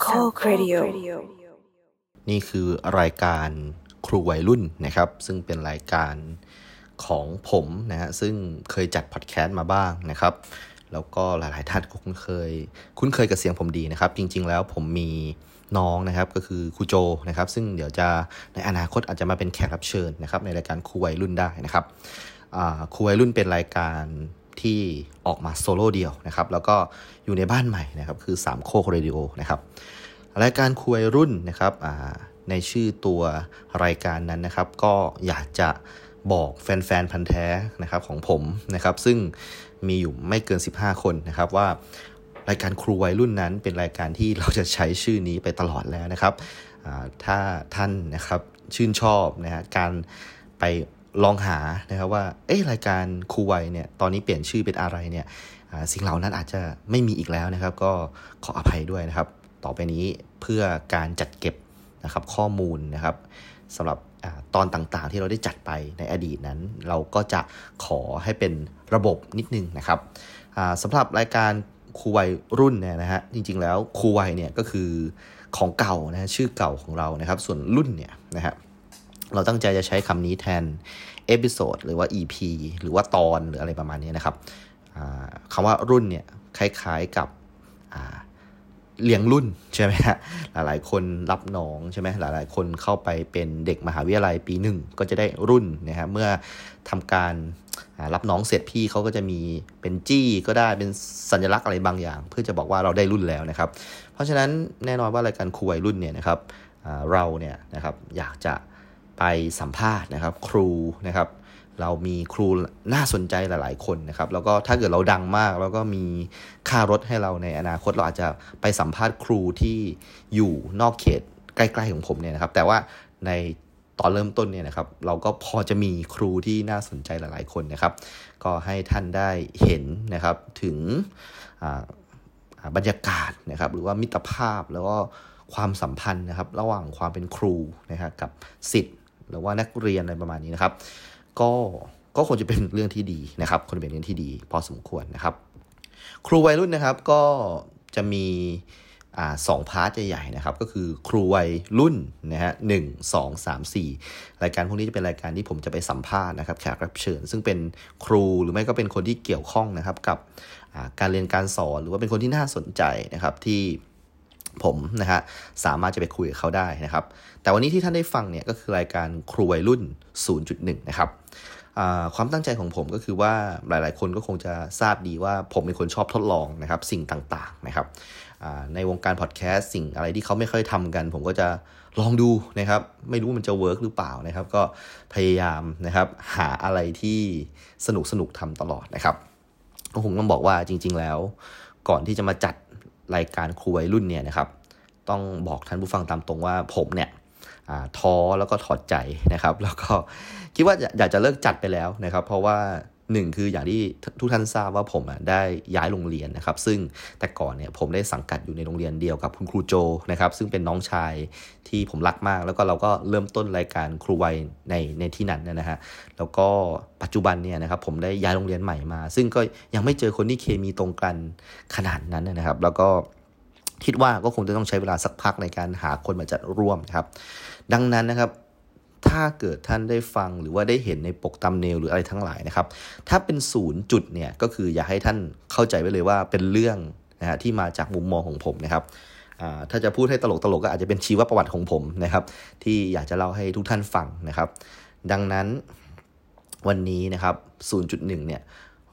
โคกเรดิโอนี่คือรายการครูวัยรุ่นนะครับ ซึ่งเป็นรายการของผมนะฮะซึ่งเคยจัดพอดแคสต์มาบ้างนะครับ แล้วก็หลายๆท่านก็คุ้นเคย คุ้นเคยกับเสียงผมดีนะครับ จริง ๆ แล้วผมมีน้องนะครับก็คือครูโจนะครับ ซึ่งเดี๋ยวจะในอนาคตอาจจะมาเป็นแขกรับเชิญนะครับในรายการครูวัยรุ่นได้นะครับครูวัยรุ่นเป็นรายการ ที่ออกมาโซโล่เดียวนะครับแล้วก็อยู่ในบ้านใหม่นะครับคือ3โคกเรดิโอนะครับรายการคุยรุ่นนะครับในชื่อตัวรายการนั้นนะครับ ก็อยากจะบอกแฟนๆพันธ์แท้นะครับของผมนะครับ ซึ่งมีอยู่ไม่เกิน 15 คนนะครับว่ารายการครูวัยรุ่นนั้นเป็นรายการที่เราจะใช้ชื่อนี้ไปตลอดแล้วนะครับถ้าท่านนะครับชื่นชอบนะฮะการไป ลองหานะครับว่าเอ๊ะรายการครูวัยเนี่ยตอนนี้เปลี่ยนชื่อเป็นอะไรเนี่ยสิ่งเหล่านั้นอาจจะไม่มีอีกแล้วนะครับ ก็ขออภัยด้วยนะครับ ต่อไปนี้เพื่อการจัดเก็บนะครับข้อมูลนะครับสำหรับอตอนต่างๆ ที่เราได้จัดไปในอดีตนั้น เราก็จะขอให้เป็นระบบนิดนึงนะครับสำหรับรายการครูวัยรุ่นเนี่ยนะฮะจริงๆแล้วครูวัยเนี่ยก็คือของเก่านะชื่อเก่าของเรานะครับ ส่วนรุ่นเนี่ยนะฮะ เราตั้งใจจะใช้คำนี้แทน episode หรือว่า EP หรือว่าตอนหรืออะไรประมาณนี้นะครับคำว่ารุ่นเนี่ยคล้ายๆกับเลี้ยงรุ่นใช่ไหมฮะหลายๆ คนรับน้องใช่ไหมหลายๆ คนเข้าไปเป็นเด็กมหาวิทยาลัยปีหนึ่งก็จะได้รุ่นนะฮะเมื่อทำการรับน้องเสร็จพี่เขาก็จะมีเป็นจี้ก็ได้เป็นสัญลักษณ์อะไรบางอย่าง เพื่อจะบอกว่าเราได้รุ่นแล้วนะครับ เพราะฉะนั้นแน่นอนว่ารายการครูวัยรุ่นเนี่ยนะครับเราเนี่ยนะครับอยากจะ ไปสัมภาษณ์นะครับ ครูนะครับเรามีครูน่าสนใจหลาย ๆ คนนะครับ แล้วก็ถ้าเกิดเราดังมาก แล้วก็มีค่ารถให้เราในอนาคตเราอาจจะไปสัมภาษณ์ครูที่อยู่นอกเขตใกล้ ๆ ของผมเนี่ยนะครับ แต่ว่าในตอนเริ่มต้นเนี่ยนะครับ เราก็พอจะมีครูที่น่าสนใจหลาย ๆ คนนะครับ ก็ให้ท่านได้เห็นนะครับถึงบรรยากาศนะครับ หรือว่ามิตรภาพแล้วก็ความสัมพันธ์นะครับ ระหว่างความเป็นครูนะครับกับสิทธิ์ หรือว่านักเรียนอะไรประมาณนี้นะครับ ก็ก็คงจะเป็นเรื่องที่ดีนะครับคนเป็นเรื่องที่ดี พอสมควรนะครับ ครูวัยรุ่นนะครับก็จะมีอ่าสองพาร์ทใหญ่ๆนะครับ ก็คือครูวัยรุ่นนะฮะหนึ่งสองสามสี่รายการพวกนี้จะเป็นรายการที่ผมจะไปสัมภาษณ์นะครับแขกรับเชิญ ซึ่งเป็นครูหรือไม่ก็เป็นคนที่เกี่ยวข้องนะครับกับการเรียนการสอนหรือว่าเป็นคนที่น่าสนใจนะครับที่ ผมนะฮะสามารถจะไปคุยกับเขาได้นะครับ แต่วันนี้ที่ท่านได้ฟังเนี่ยก็คือรายการครูวัยรุ่น 0.1 นะครับความตั้งใจของผมก็คือว่าหลาย ๆ คนก็คงจะทราบดีว่าผมเป็นคนชอบทดลองนะครับ สิ่งต่าง ๆ นะครับในวงการพอดแคสต์สิ่งอะไรที่เขาไม่ค่อยทำกัน ผมก็จะลองดูนะครับ ไม่รู้มันจะเวิร์กหรือเปล่านะครับ ก็พยายามนะครับหาอะไรที่สนุกสนุกทำตลอดนะครับก็คงต้องบอกว่าจริง ๆ แล้ว ก่อนที่จะมาจัด รายการครูวัยรุ่นเนี่ยนะครับต้องบอกท่านผู้ฟังตามตรงว่าผมเนี่ยท้อแล้วก็ถอดใจนะครับ แล้วก็คิดว่าอยากจะเลิกจัดไปแล้วนะครับ เพราะว่า หนึ่งคืออย่างที่ทุกท่านทราบว่าผมได้ย้ายโรงเรียนนะครับ ซึ่งแต่ก่อนเนี่ยผมได้สังกัดอยู่ในโรงเรียนเดียวกับคุณครูโจนะครับ ซึ่งเป็นน้องชายที่ผมรักมาก แล้วก็เราก็เริ่มต้นรายการครูวัยในในที่นั้นนะฮะแล้วก็ปัจจุบันเนี่ยนะครับผมได้ย้ายโรงเรียนใหม่มา ซึ่งก็ยังไม่เจอคนที่เคมีตรงกันขนาดนั้นนะครับ แล้วก็คิดว่าก็คงจะต้องใช้เวลาสักพักในการหาคนมาจัดร่วมครับ ดังนั้นนะครับ ถ้าเกิดท่านได้ฟังหรือว่าได้เห็นในปกตำเนลหรืออะไรทั้งหลายนะครับ ถ้าเป็นศูนย์จุดเนี่ยก็คืออยากให้ท่านเข้าใจไว้เลยว่าเป็นเรื่องนะฮะที่มาจากมุมมองของผมนะครับถ้าจะพูดให้ตลกตลกก็อาจจะเป็นชีวประวัติของผมนะครับ ที่อยากจะเล่าให้ทุกท่านฟังนะครับ ดังนั้นวันนี้นะครับ 0.1 เนี่ย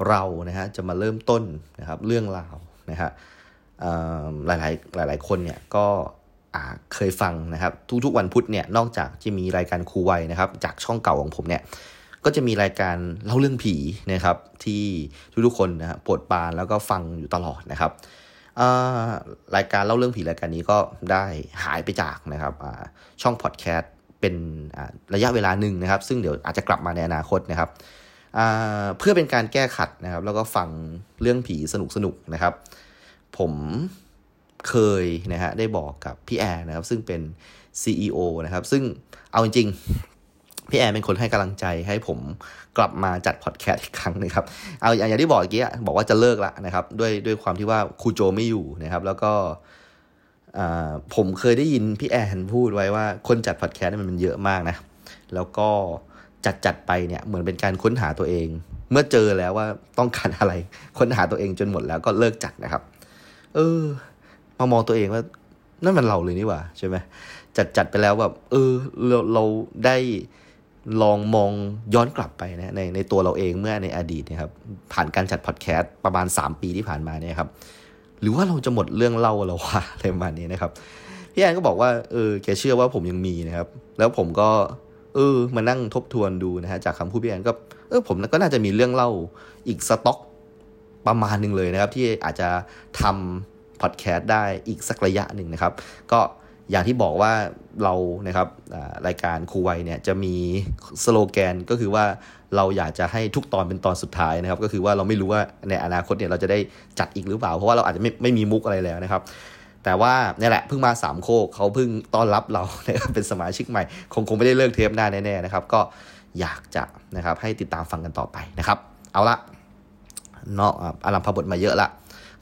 เรานะฮะจะมาเริ่มต้นนะครับเรื่องราวนะฮะหลายหลายหลายๆคนเนี่ยก็ เคยฟังนะครับ ทุกๆวันพุธเนี่ยนอกจากจะมีรายการครูวัยนะครับ จากช่องเก่าของผมเนี่ยก็จะมีรายการเล่าเรื่องผีนะครับ ที่ทุกๆคนนะปวดปานแล้วก็ฟังอยู่ตลอดนะครับรายการเล่าเรื่องผีรายการนี้ก็ได้หายไปจากนะครับช่องพอดแคสต์เป็นระยะเวลาหนึ่งนะครับ ซึ่งเดี๋ยวอาจจะกลับมาในอนาคตนะครับเพื่อเป็นการแก้ขัดนะครับ แล้วก็ฟังเรื่องผีสนุกๆนะครับ ผม เคยนะฮะได้บอกกับพี่แอร์นะครับซึ่งเป็น CEO นะครับซึ่งเอาจริงๆพี่แอร์เป็นคนให้กำลังใจให้ผมกลับมาจัดพอดแคสต์อีกครั้งนะครับ เอาอย่างที่บอกเมื่อกี้บอกว่าจะเลิกละนะครับ ด้วยด้วยความที่ว่าครูโจไม่อยู่นะครับ แล้วก็ผมเคยได้ยินพี่แอนพูดไว้ว่าคนจัดพอดแคสต์มันเยอะมากนะ แล้วก็จัดจัดไปเนี่ยเหมือนเป็นการค้นหาตัวเอง เมื่อเจอแล้วว่าต้องการอะไร ค้นหาตัวเองจนหมดแล้วก็เลิกจัดนะครับ เออ มามองตัวเองว่านั่นมันเราเลยนี่หว่าใช่ไหมจัดจัดไปแล้วแบบเออเราเราได้ลองมองย้อนกลับไปนะในในตัวเราเองเมื่อในอดีตนะครับ ผ่านการจัดพอดแคสต์ประมาณ 3 ปีที่ผ่านมาเนี่ยครับ หรือว่าเราจะหมดเรื่องเล่าเราว่าอะไรประมาณนี้นะครับพี่แอนก็บอกว่าเออแกเชื่อว่าผมยังมีนะครับ แล้วผมก็ เออมานั่งทบทวนดูนะฮะจากคำพูดพี่แอนก็เออผมก็น่าจะมีเรื่องเล่าอีกสต็อกประมาณหนึ่งเลยนะครับ ที่อาจจะทำ พอดแคสต์ได้อีกสักระยะหนึ่งนะครับ ก็อย่างที่บอกว่าเรานะครับรายการครูไวเนี่ยจะมีสโลแกนก็คือว่าเราอยากจะให้ทุกตอนเป็นตอนสุดท้ายนะครับ ก็คือว่าเราไม่รู้ว่าในอนาคตเนี่ยเราจะได้จัดอีกหรือเปล่า เพราะว่าเราอาจจะไม่ไม่มีมุกอะไรแล้วนะครับ แต่ว่านี่แหละเพิ่งมาสามโคกเขาเพิ่งต้อนรับเราเป็นสมาชิกใหม่ คงคงไม่ได้เลิกเทปหน้าแน่ๆนะครับ ก็อยากจะนะครับให้ติดตามฟังกันต่อไปนะครับ เอาละเนาะอารัมพบทมาเยอะละ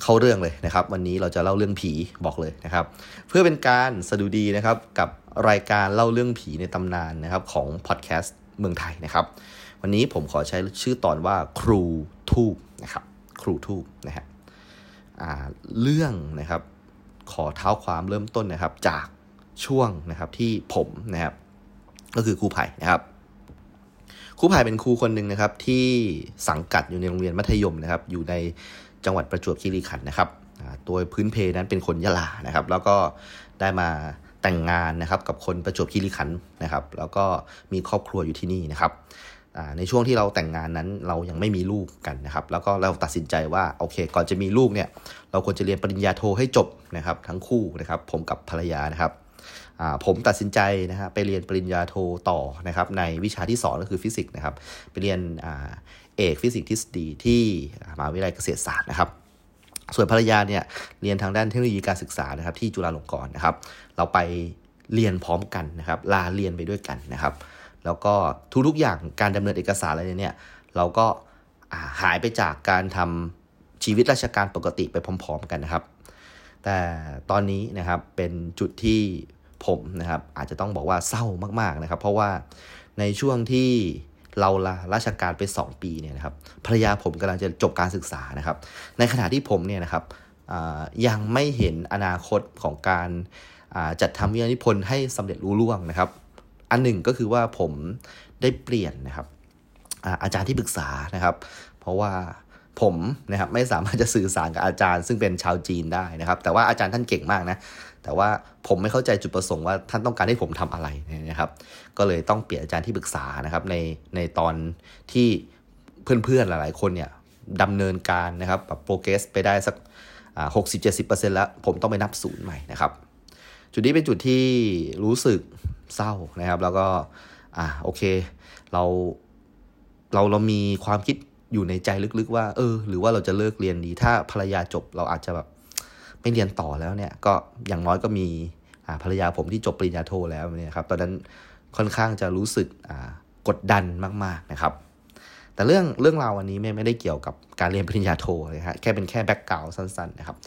เข้าเรื่องเลยนะครับ วันนี้เราจะเล่าเรื่องผีบอกเลยนะครับ เพื่อเป็นการสะดุดีนะครับกับรายการเล่าเรื่องผีในตำนานนะครับของพอดแคสต์เมืองไทยนะครับ วันนี้ผมขอใช้ชื่อตอนว่าครูทูบนะครับ ครูทูบนะฮะเรื่องนะครับขอเท้าความเริ่มต้นนะครับจากช่วงนะครับที่ผมนะครับ ก็คือครูไผ่นะครับครูไผ่เป็นครูคนหนึ่งนะครับ ที่สังกัดอยู่ในโรงเรียนมัธยมนะครับ อยู่ใน จังหวัดประจวบคีรีขันธ์นะครับตัวพื้นเพนั้นเป็นคนยะลานะครับ แล้วก็ได้มาแต่งงานนะครับกับคนประจวบคีรีขันธ์นะครับ แล้วก็มีครอบครัวอยู่ที่นี่นะครับในช่วงที่เราแต่งงานนั้นเรายังไม่มีลูกกันนะครับ แล้วก็เราตัดสินใจว่าโอเค ก่อนจะมีลูกเนี่ย เราควรจะเรียนปริญญาโทให้จบนะครับ ทั้งคู่นะครับ ผมกับภรรยานะครับผมตัดสินใจนะฮะไปเรียนปริญญาโทต่อนะครับ ในวิชาที่ 2 ก็คือฟิสิกส์นะครับ ไปเรียน เอกฟิสิกส์ทฤษฎีที่มหาวิทยาลัยเกษตรศาสตร์นะครับ ส่วนภรรยาเนี่ยเรียนทางด้านเทคโนโลยีการศึกษานะครับ ที่จุฬาลงกรณ์นะครับ เราไปเรียนพร้อมกันนะครับ ลาเรียนไปด้วยกันนะครับ แล้วก็ทุกๆอย่างการดำเนินเอกสารอะไรเนี่ย เราก็หายไปจากการทำชีวิตราชการปกติไปพร้อม ๆ กันนะครับ แต่ตอนนี้นะครับเป็นจุดที่ผมนะครับอาจจะต้องบอกว่าเศร้ามากๆนะครับ เพราะว่าในช่วงที่ เราลาราชการไป 2 ปีเนี่ยนะครับภรรยาผมกำลังจะจบการศึกษานะครับ ในขณะที่ผมเนี่ยนะครับยังไม่เห็นอนาคตของการจัดทำวิทยานิพนธ์ให้สำเร็จรู้ล่วงนะครับ อันหนึ่งก็คือว่าผมได้เปลี่ยนนะครับอาจารย์ที่ปรึกษานะครับ เพราะว่าผมนะครับไม่สามารถจะสื่อสารกับอาจารย์ ซึ่งเป็นชาวจีนได้นะครับ แต่ว่าอาจารย์ท่านเก่งมากนะ แต่ว่าผมไม่เข้าใจจุดประสงค์ว่าท่านต้องการให้ผมทำอะไรนะครับ ก็เลยต้องเปลี่ยนอาจารย์ที่ปรึกษานะครับในในตอนที่เพื่อนๆหลายๆ คนเนี่ยดำเนินการนะครับแบบโปรเกรสไปได้สักหกสิบเจ็ดสิบเปอร์เซ็นต์แล้ว ผมต้องไปนับศูนย์ใหม่นะครับ จุดนี้เป็นจุดที่รู้สึกเศร้านะครับ แล้วก็อ่าโอเค เราเราเรามีความคิดอยู่ในใจลึกๆว่า เออ หรือว่าเราจะเลิกเรียนดี ถ้าภรรยาจบเราอาจจะแบบ ไม่เรียนต่อแล้วเนี่ยก็อย่างน้อยก็มีภรรยาผมที่จบปริญญาโทแล้วเนี่ยครับตอนนั้นค่อนข้างจะรู้สึกกดดันมากๆนะครับ แต่เรื่องเรื่องราววันนี้ไม่ไม่ได้เกี่ยวกับการเรียนปริญญาโทเลยครับแค่เป็นแค่ background สั้นๆนะครับ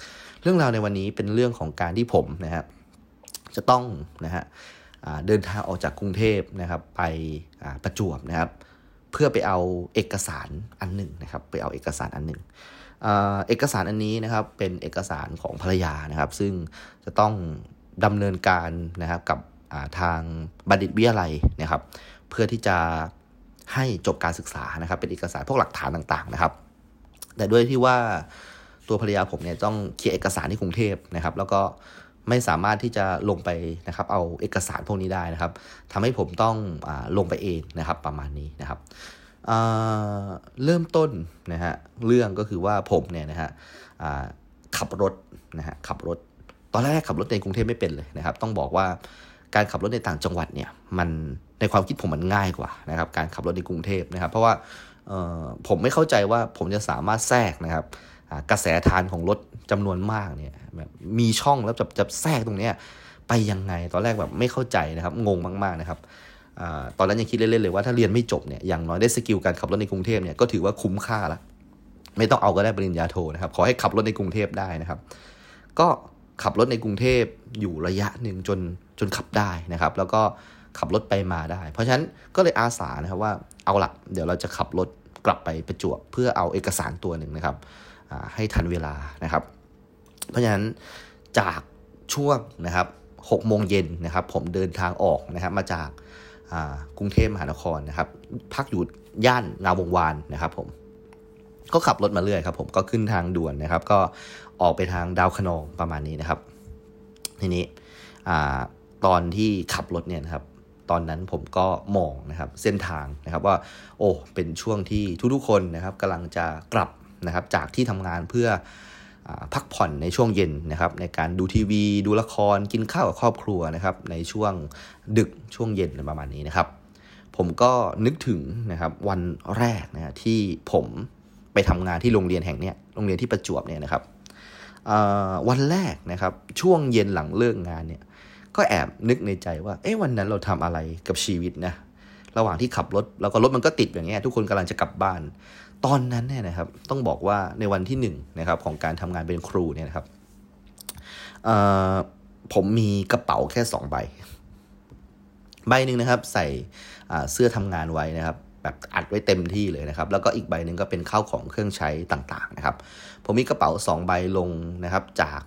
เรื่องราวในวันนี้เป็นเรื่องของการที่ผมนะครับจะต้องนะฮะเดินทางออกจากกรุงเทพนะครับ ไปประจวบนะครับ เพื่อไปเอาเอกสารอันหนึ่งนะครับ ไปเอาเอกสารอันหนึ่ง เอกสารอันนี้นะครับเป็นเอกสารของภรรยานะครับ ซึ่งจะต้องดำเนินการนะครับกับทางบัณฑิตวิทยาลัยนะครับ เพื่อที่จะให้จบการศึกษานะครับ เป็นเอกสารพวกหลักฐานต่างๆนะครับ แต่ด้วยที่ว่าตัวภรรยาผมเนี่ยต้องเขียนเอกสารที่กรุงเทพนะครับ แล้วก็ไม่สามารถที่จะลงไปนะครับ เอาเอกสารพวกนี้ได้นะครับทำให้ผมต้องอลงไปเองนะครับ ประมาณนี้นะครับ เริ่มต้นนะฮะเรื่องก็คือว่าผมเนี่ยนะฮะขับรถนะฮะขับรถ ตอนแรกขับรถในกรุงเทพไม่เป็นเลยนะครับ ต้องบอกว่าการขับรถในต่างจังหวัดเนี่ยมันในความคิดผมมันง่ายกว่านะครับ การขับรถในกรุงเทพนะครับ เพราะว่าผมไม่เข้าใจว่าผมจะสามารถแทรกนะครับกระแสทานของรถจำนวนมากเนี่ยแบบมีช่องแล้วจะจะแทรกตรงเนี้ยไปยังไงตอนแรกแบบไม่เข้าใจนะครับ งงมากๆนะครับ ตอนนั้นยังคิดเล่นๆเลยว่าถ้าเรียนไม่จบเนี่ยอย่างน้อยได้สกิลการขับรถในกรุงเทพเนี่ยก็ถือว่าคุ้มค่าละไม่ต้องเอาก็ได้ปริญญาโทนะครับ ขอให้ขับรถในกรุงเทพได้นะครับ ก็ขับรถในกรุงเทพอยู่ระยะหนึ่งจนจนขับได้นะครับ แล้วก็ขับรถไปมาได้ เพราะฉะนั้นก็เลยอาสานะครับว่าเอาละเดี๋ยวเราจะขับรถกลับไปประจวบเพื่อเอาเอกสารตัวหนึ่งนะครับให้ทันเวลานะครับ เพราะฉะนั้นจากช่วงนะครับหกโมงเย็นนะครับ ผมเดินทางออกนะครับมาจาก กรุงเทพมหานครนะครับ พักอยู่ย่านงาวงวานนะครับผมก็ขับรถมาเรื่อยครับ ผมก็ขึ้นทางด่วนนะครับ ก็ออกไปทางดาวขนองประมาณนี้นะครับ ทีนี้ตอนที่ขับรถเนี่ยนะครับ ตอนนั้นผมก็มองนะครับ เส้นทางนะครับว่า โอ้เป็นช่วงที่ทุกๆคนนะครับกำลังจะกลับนะครับ จากที่ทำงานเพื่อ พักผ่อนในช่วงเย็นนะครับในการดูทีวี ดูละครกินข้าวกับครอบครัวนะครับในช่วงดึกช่วงเย็นประมาณนี้นะครับ ผมก็นึกถึงนะครับวันแรกนะที่ผมไปทำงานที่โรงเรียนแห่งนี้โรงเรียนที่ประจวบเนี่ยนะครับวันแรกนะครับช่วงเย็นหลังเลิกงานเนี่ยก็แอบนึกในใจว่าเอ๊ะวันนั้นเราทำอะไรกับชีวิตนะระหว่างที่ขับรถแล้วก็รถมันก็ติดอย่างเงี้ยทุกคนกำลังจะกลับบ้าน ตอนนั้นเนี่ยนะครับต้องบอกว่าในวันที่หนึ่งนะครับของการทำงานเป็นครูเนี่ยนะครับผมมีกระเป๋าแค่สองใบ ใบหนึ่งนะครับ ใส่เสื้อทำงานไว้นะครับ แบบอัดไว้เต็มที่เลยนะครับ แล้วก็อีกใบหนึ่งก็เป็นข้าวของเครื่องใช้ต่างๆนะครับ ผมมีกระเป๋าสองใบลงนะครับจาก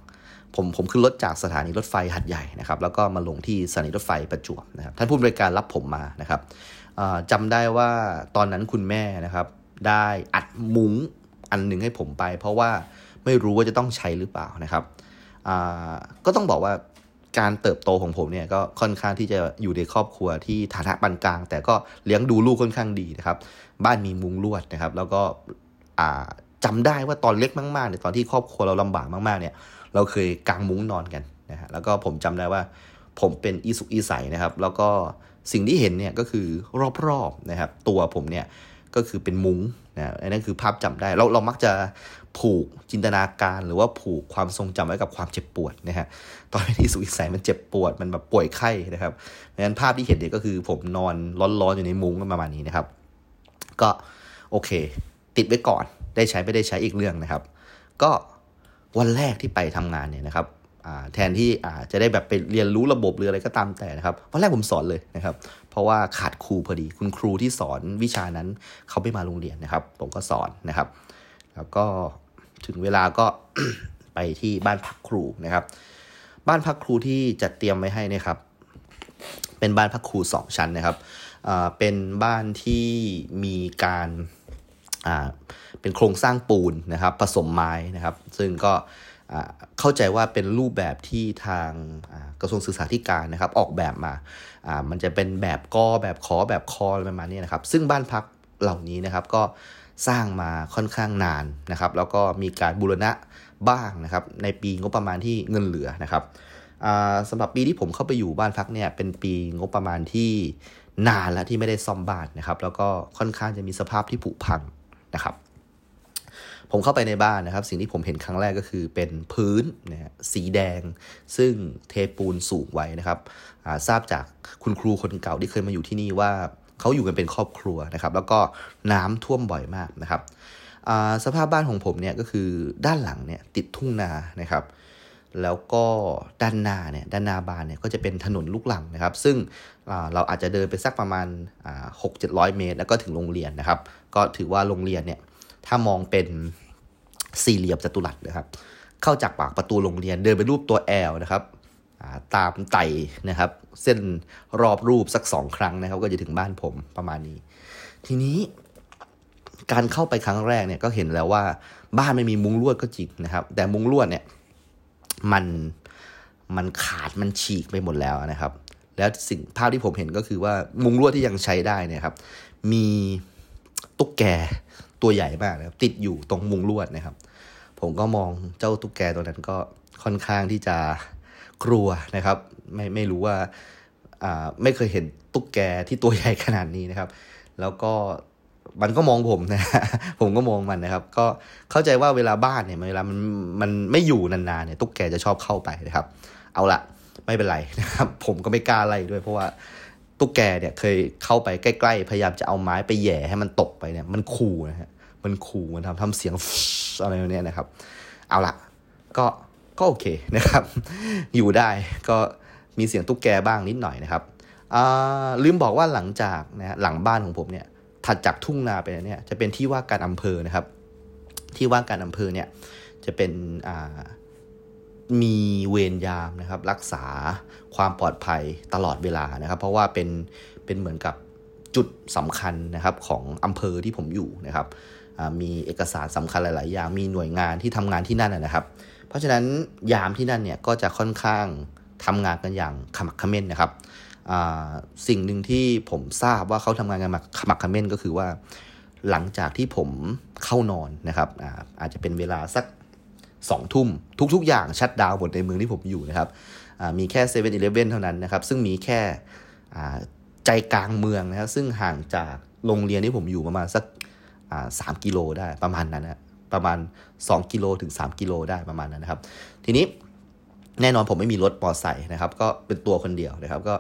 ผมผมขึ้นรถจากสถานีรถไฟหัดใหญ่นะครับแล้วก็มาลงที่สถานีรถไฟประจวบนะครับท่านผู้บริการรับผมมานะครับจำได้ว่าตอนนั้นคุณแม่นะครับ ได้อัดมุ้งอันหนึ่งให้ผมไป เพราะว่าไม่รู้ว่าจะต้องใช้หรือเปล่านะครับก็ต้องบอกว่าการเติบโตของผมเนี่ยก็ค่อนข้างที่จะอยู่ในครอบครัวที่ฐานะปานกลาง แต่ก็เลี้ยงดูลูกค่อนข้างดีนะครับ บ้านมีมุ้งลวดนะครับ แล้วก็จำได้ว่าตอนเล็กมากๆเนี่ยตอนที่ครอบครัวเราลำบากมากๆเนี่ย เราเคยกางมุ้งนอนกันนะฮะแล้วก็ผมจำได้ว่าผมเป็นอีสุกอีใสนะครับ แล้วก็สิ่งที่เห็นเนี่ยก็คือรอบๆนะครับ ตัวผมเนี่ย ก็คือเป็นมุ้งนะอันนั้นคือภาพจำได้ เราเรามักจะผูกจินตนาการหรือว่าผูกความทรงจำไว้กับความเจ็บปวดนะฮะตอนที่สุอิสัยมันเจ็บปวดมันแบบป่วยไข้นะครับดังนั้นภาพที่เห็นเนี่ยก็คือผมนอนร้อนๆอยู่ในมุ้งประมาณนี้นะครับ ก็โอเค ติดไว้ก่อนได้ใช้ไม่ได้ใช้อีกเรื่องนะครับ ก็วันแรกที่ไปทำงานเนี่ยนะครับแทนที่จะได้แบบไปเรียนรู้ระบบหรืออะไรก็ตามแต่นะครับวันแรกผมสอนเลยนะครับ ราะว่าขาดครูพอดี คุณครูที่สอนวิชานั้นเขาไม่มาโรงเรียนนะครับ ผมก็สอนนะครับ แล้วก็ถึงเวลาก็ไปที่บ้านพักครูนะครับ บ้านพักครูที่จัดเตรียมไว้ให้นะครับ เป็นบ้านพักครูสองชั้นนะครับเป็นบ้านที่มีการเป็นโครงสร้างปูนนะครับ ผสมไม้นะครับ ซึ่งก็เข้าใจว่าเป็นรูปแบบที่ทางกระทรวงศึกษาธิการนะครับ ออกแบบมา่ามันจะเป็นแบบกอแบบขอแบบคอประมาณนี้นะครับ ซึ่งบ้านพักเหล่านี้นะครับก็สร้างมาค่อนข้างนานนะครับ แล้วก็มีการบูรณะบ้างนะครับ ในปีงบประมาณที่เงินเหลือนะครับสำหรับปีที่ผมเข้าไปอยู่บ้านพักเนี่ยเป็นปีงบประมาณที่นานแล้วที่ไม่ได้ซ่อมบ้านนะครับ แล้วก็ค่อนข้างจะมีสภาพที่ผุพังนะครับ ผมเข้าไปในบ้านนะครับ สิ่งที่ผมเห็นครั้งแรกก็คือเป็นพื้นนะฮะสีแดง ซึ่งเทปูนสูงไว้นะครับทราบจากคุณครูคนเก่าที่เคยมาอยู่ที่นี่ว่าเขาอยู่กันเป็นครอบครัวนะครับ แล้วก็น้ำท่วมบ่อยมากนะครับสภาพบ้านของผมเนี่ยก็คือด้านหลังเนี่ยติดทุ่งนานะครับ แล้วก็ด้านหน้าเนี่ยด้านหน้าบ้านเนี่ยก็จะเป็นถนนลูกหลังนะครับ ซึ่งเราอาจจะเดินไปสักประมาณหกเจ็ดร้อยเมตร แล้วก็ถึงโรงเรียนนะครับ ก็ถือว่าโรงเรียนเนี่ย ถ้ามองเป็นสี่เหลี่ยมจัตุรัสนะครับ เข้าจากปากประตูโรงเรียนเดินไปรูปตัวแอลนะครับตามไต่นะครับ เส้นรอบรูปสักสองครั้งนะครับ ก็จะถึงบ้านผมประมาณนี้ ทีนี้การเข้าไปครั้งแรกเนี่ยก็เห็นแล้วว่าบ้านไม่มีมุ้งลวดก็จริงนะครับ แต่มุ้งลวดเนี่ยมันมันขาดมันฉีกไปหมดแล้วนะครับ แล้วสิ่งภาพที่ผมเห็นก็คือว่ามุ้งลวดที่ยังใช้ได้เนี่ยครับ มีตุ๊กแก ตัวใหญ่มากนะครับติดอยู่ตรงมุงลวดนะครับ ผมก็มองเจ้าตุ๊กแกตัวนั้นก็ค่อนข้างที่จะกลัวนะครับ ไม่ไม่รู้ว่าอ่าไม่เคยเห็นตุ๊กแกที่ตัวใหญ่ขนาดนี้นะครับ แล้วก็มันก็มองผมนะผมก็มองมันนะครับ ก็เข้าใจว่าเวลาบ้านเนี่ยเวลามันมันไม่อยู่นานๆเนี่ยตุ๊กแกจะชอบเข้าไปนะครับ เอาละไม่เป็นไรนะครับ ผมก็ไม่กล้าไล่ด้วยเพราะว่า ตุ๊กแกเนี่ยเคยเข้าไปใกล้ๆ พยายามจะเอาไม้ไปแย่ให้มันตกไปเนี่ย มันขู่นะฮะ มันขู่มันทำทำเสียงอะไรเนี่ยนะครับ เอาละก็ก็โอเคนะครับ อยู่ได้ก็มีเสียงตุ๊กแกบ้างนิดหน่อยนะครับลืมบอกว่าหลังจากนะหลังบ้านของผมเนี่ยถัดจากทุ่งนาไปเนี่ยจะเป็นที่ว่าการอำเภอนะครับ ที่ว่าการอำเภอเนี่ยจะเป็นอ่า มีเวรยามนะครับรักษาความปลอดภัยตลอดเวลานะครับ เพราะว่าเป็นเป็นเหมือนกับจุดสำคัญนะครับของอำเภอที่ผมอยู่นะครับมีเอกสารสำคัญหลาย ๆ อย่างมีหน่วยงานที่ทำงานที่นั่นนะครับ เพราะฉะนั้นยามที่นั่นเนี่ยก็จะค่อนข้างทำงานกันอย่างขมักขม้นนะครับสิ่งหนึ่งที่ผมทราบว่าเขาทำงานกันขมักขม้นก็คือว่า หลังจากที่ผมเข้านอนนะครับอาจจะเป็นเวลาสัก สองทุ่ม ทุกๆ อย่างชัดดาวหมดในเมืองที่ผมอยู่นะครับมีแค่เซเว่นอีเลฟเว่นเท่านั้นนะครับ ซึ่งมีแค่ใจกลางเมืองนะครับ ซึ่งห่างจากโรงเรียนที่ผมอยู่ประมาณสักสามกิโลได้ประมาณนั้นนะประมาณ 2 กิโลถึง 3 กิโลได้ประมาณนั้นนะครับ ทีนี้แน่นอนผมไม่มีรถปอไซค์นะครับ ก็เป็นตัวคนเดียวนะครับ ก็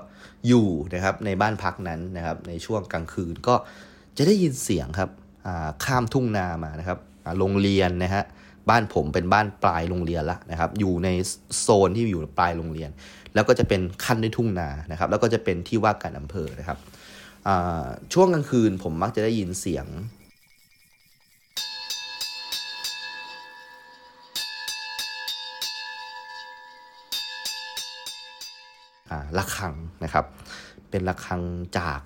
อยู่นะครับในบ้านพักนั้นนะครับ ในช่วงกลางคืนก็จะได้ยินเสียงครับข้ามทุ่งนามานะครับโรงเรียนนะฮะ บ้านผมเป็นบ้านปลายโรงเรียนละนะครับ อยู่ในโซนที่อยู่ปลายโรงเรียน แล้วก็จะเป็นขั้นด้วยทุ่งนานะครับ แล้วก็จะเป็นที่ว่าการอำเภอนะครับช่วงกลางคืนผมมักจะได้ยินเสียงระฆังนะครับ เป็นระฆังจาก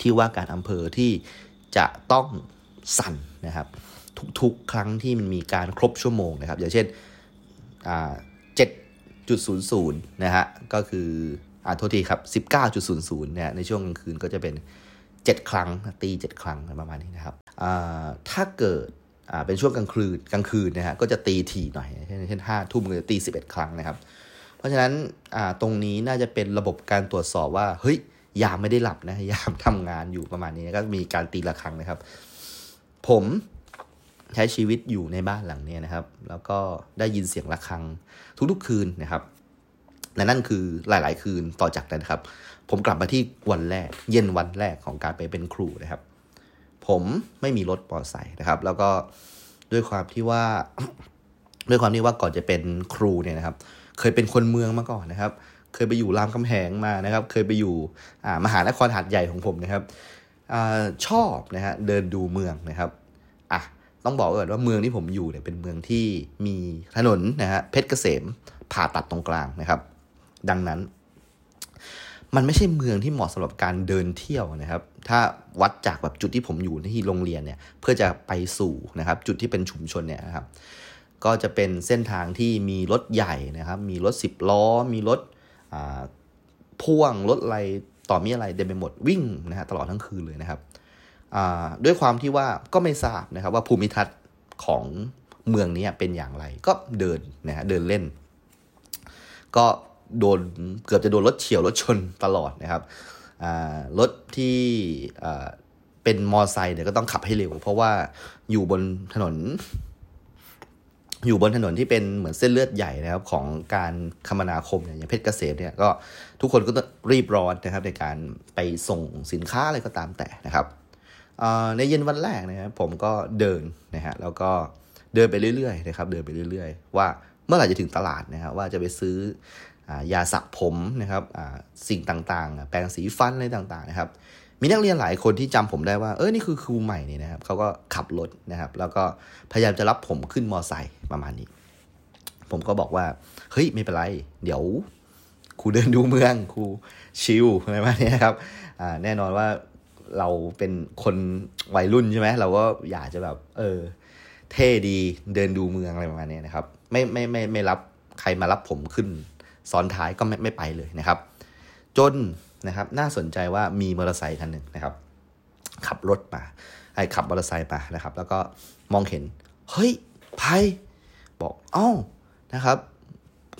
ที่ว่าการอำเภอที่จะต้องสั่นนะครับ ทุกๆ ครั้งที่มันมีการครบชั่วโมงนะครับ อย่างเช่นเจ็ดจุดศูนย์ศูนย์นะฮะ ก็คืออ่าโทษทีครับสิบเก้าจุดศูนย์ศูนย์เนี่ยในช่วงกลางคืนก็จะเป็นเจ็ดครั้งตีเจ็ดครั้งประมาณนี้นะครับถ้าเกิดเป็นช่วงกลางคืนกลางคืนนะฮะก็จะตีถี่หน่อยเช่นห้าทุ่มก็จะตีสิบเอ็ดครั้งนะครับ เพราะฉะนั้นตรงนี้น่าจะเป็นระบบการตรวจสอบว่าเฮ้ยยามไม่ได้หลับนะยามทำงานอยู่ประมาณนี้ก็มีการตีระฆังนะครับ ผม ใช้ชีวิตอยู่ในบ้านหลังนี้นะครับ แล้วก็ได้ยินเสียงระฆังทุกๆคืนนะครับและนั่นคือหลาย ๆ คืนต่อจากนั้นครับ ผมกลับมาที่วันแรก เย็นวันแรกของการไปเป็นครูนะครับ ผมไม่มีรถปอไซค์นะครับ แล้วก็ด้วยความที่ว่า ด้วยความที่ว่าก่อนจะเป็นครูเนี่ยนะครับ เคยเป็นคนเมืองมาก่อนนะครับ เคยไปอยู่รามคำแหงมานะครับ เคยไปอยู่มหานครหัดใหญ่ของผมนะครับอชอบนะฮะเดินดูเมืองนะครับอะ ต้องบอกก่อนว่าเมืองที่ผมอยู่เนี่ยเป็นเมืองที่มีถนนนะฮะเพชรเกษมผ่าตัดตรงกลางนะครับ ดังนั้น มันไม่ใช่เมืองที่เหมาะสำหรับการเดินเที่ยวนะครับ ถ้าวัดจากแบบจุดที่ผมอยู่ที่โรงเรียนเนี่ยเพื่อจะไปสู่นะครับ จุดที่เป็นชุมชนเนี่ยนะครับ ก็จะเป็นเส้นทางที่มีรถใหญ่นะครับ มีรถสิบล้อ มีรถพ่วงรถอะไรต่อมีอะไรเต็มไปหมดวิ่งนะฮะตลอดทั้งคืนเลยนะครับ ด้วยความที่ว่าก็ไม่ทราบนะครับว่าภูมิทัศน์ของเมืองนี้เป็นอย่างไร ก็เดินนะฮะเดินเล่น ก็โดนเกือบจะโดนรถเฉียวรถชนตลอดนะครับรถที่เป็นมอไซค์เนี่ยก็ต้องขับให้เร็ว เพราะว่าอยู่บนถนน อยู่บนถนนที่เป็นเหมือนเส้นเลือดใหญ่นะครับของการคมนาคมเนี่ยอย่างเพชรเกษมเนี่ยก็ทุกคนก็ต้องรีบร้อนนะครับในการไปส่งสินค้าอะไรก็ตามแต่นะครับ ในเย็นวันแรกนะครับผมก็เดินนะฮะแล้วก็เดินไปเรื่อยๆนะครับเดินไปเรื่อยๆ ว่าเมื่อไหร่จะถึงตลาดนะครับว่าจะไปซื้อยาสระผมนะครับสิ่งต่างๆ แปรงสีฟันอะไรต่างๆนะครับมีนักเรียนหลายคนที่จำผมได้ว่าเออนี่คือครูใหม่นี่นะครับเขาก็ขับรถนะครับ แล้วก็พยายามจะรับผมขึ้นมอไซค์ประมาณนี้ ผมก็บอกว่าเฮ้ยไม่เป็นไร เดี๋ยวครูเดินดูเมืองครูชิลอะไรประมาณนี้ครับแน่นอนว่า เราเป็นคนวัยรุ่นใช่ไหมเราก็อยากจะแบบ เออ เท่ดีเดินดูเมืองอะไรประมาณนี้นะครับ ไม่ไม่ไม่ไม่รับใครมารับผมขึ้นซ้อนท้ายก็ไม่ไม่ไปเลยนะครับ จนนะครับ น่าสนใจว่ามีมอเตอร์ไซค์คันหนึ่งนะครับ ขับรถมาไอ้ขับมอเตอร์ไซค์มานะครับ แล้วก็มองเห็น เฮ้ยไพบอกอ้านะครับ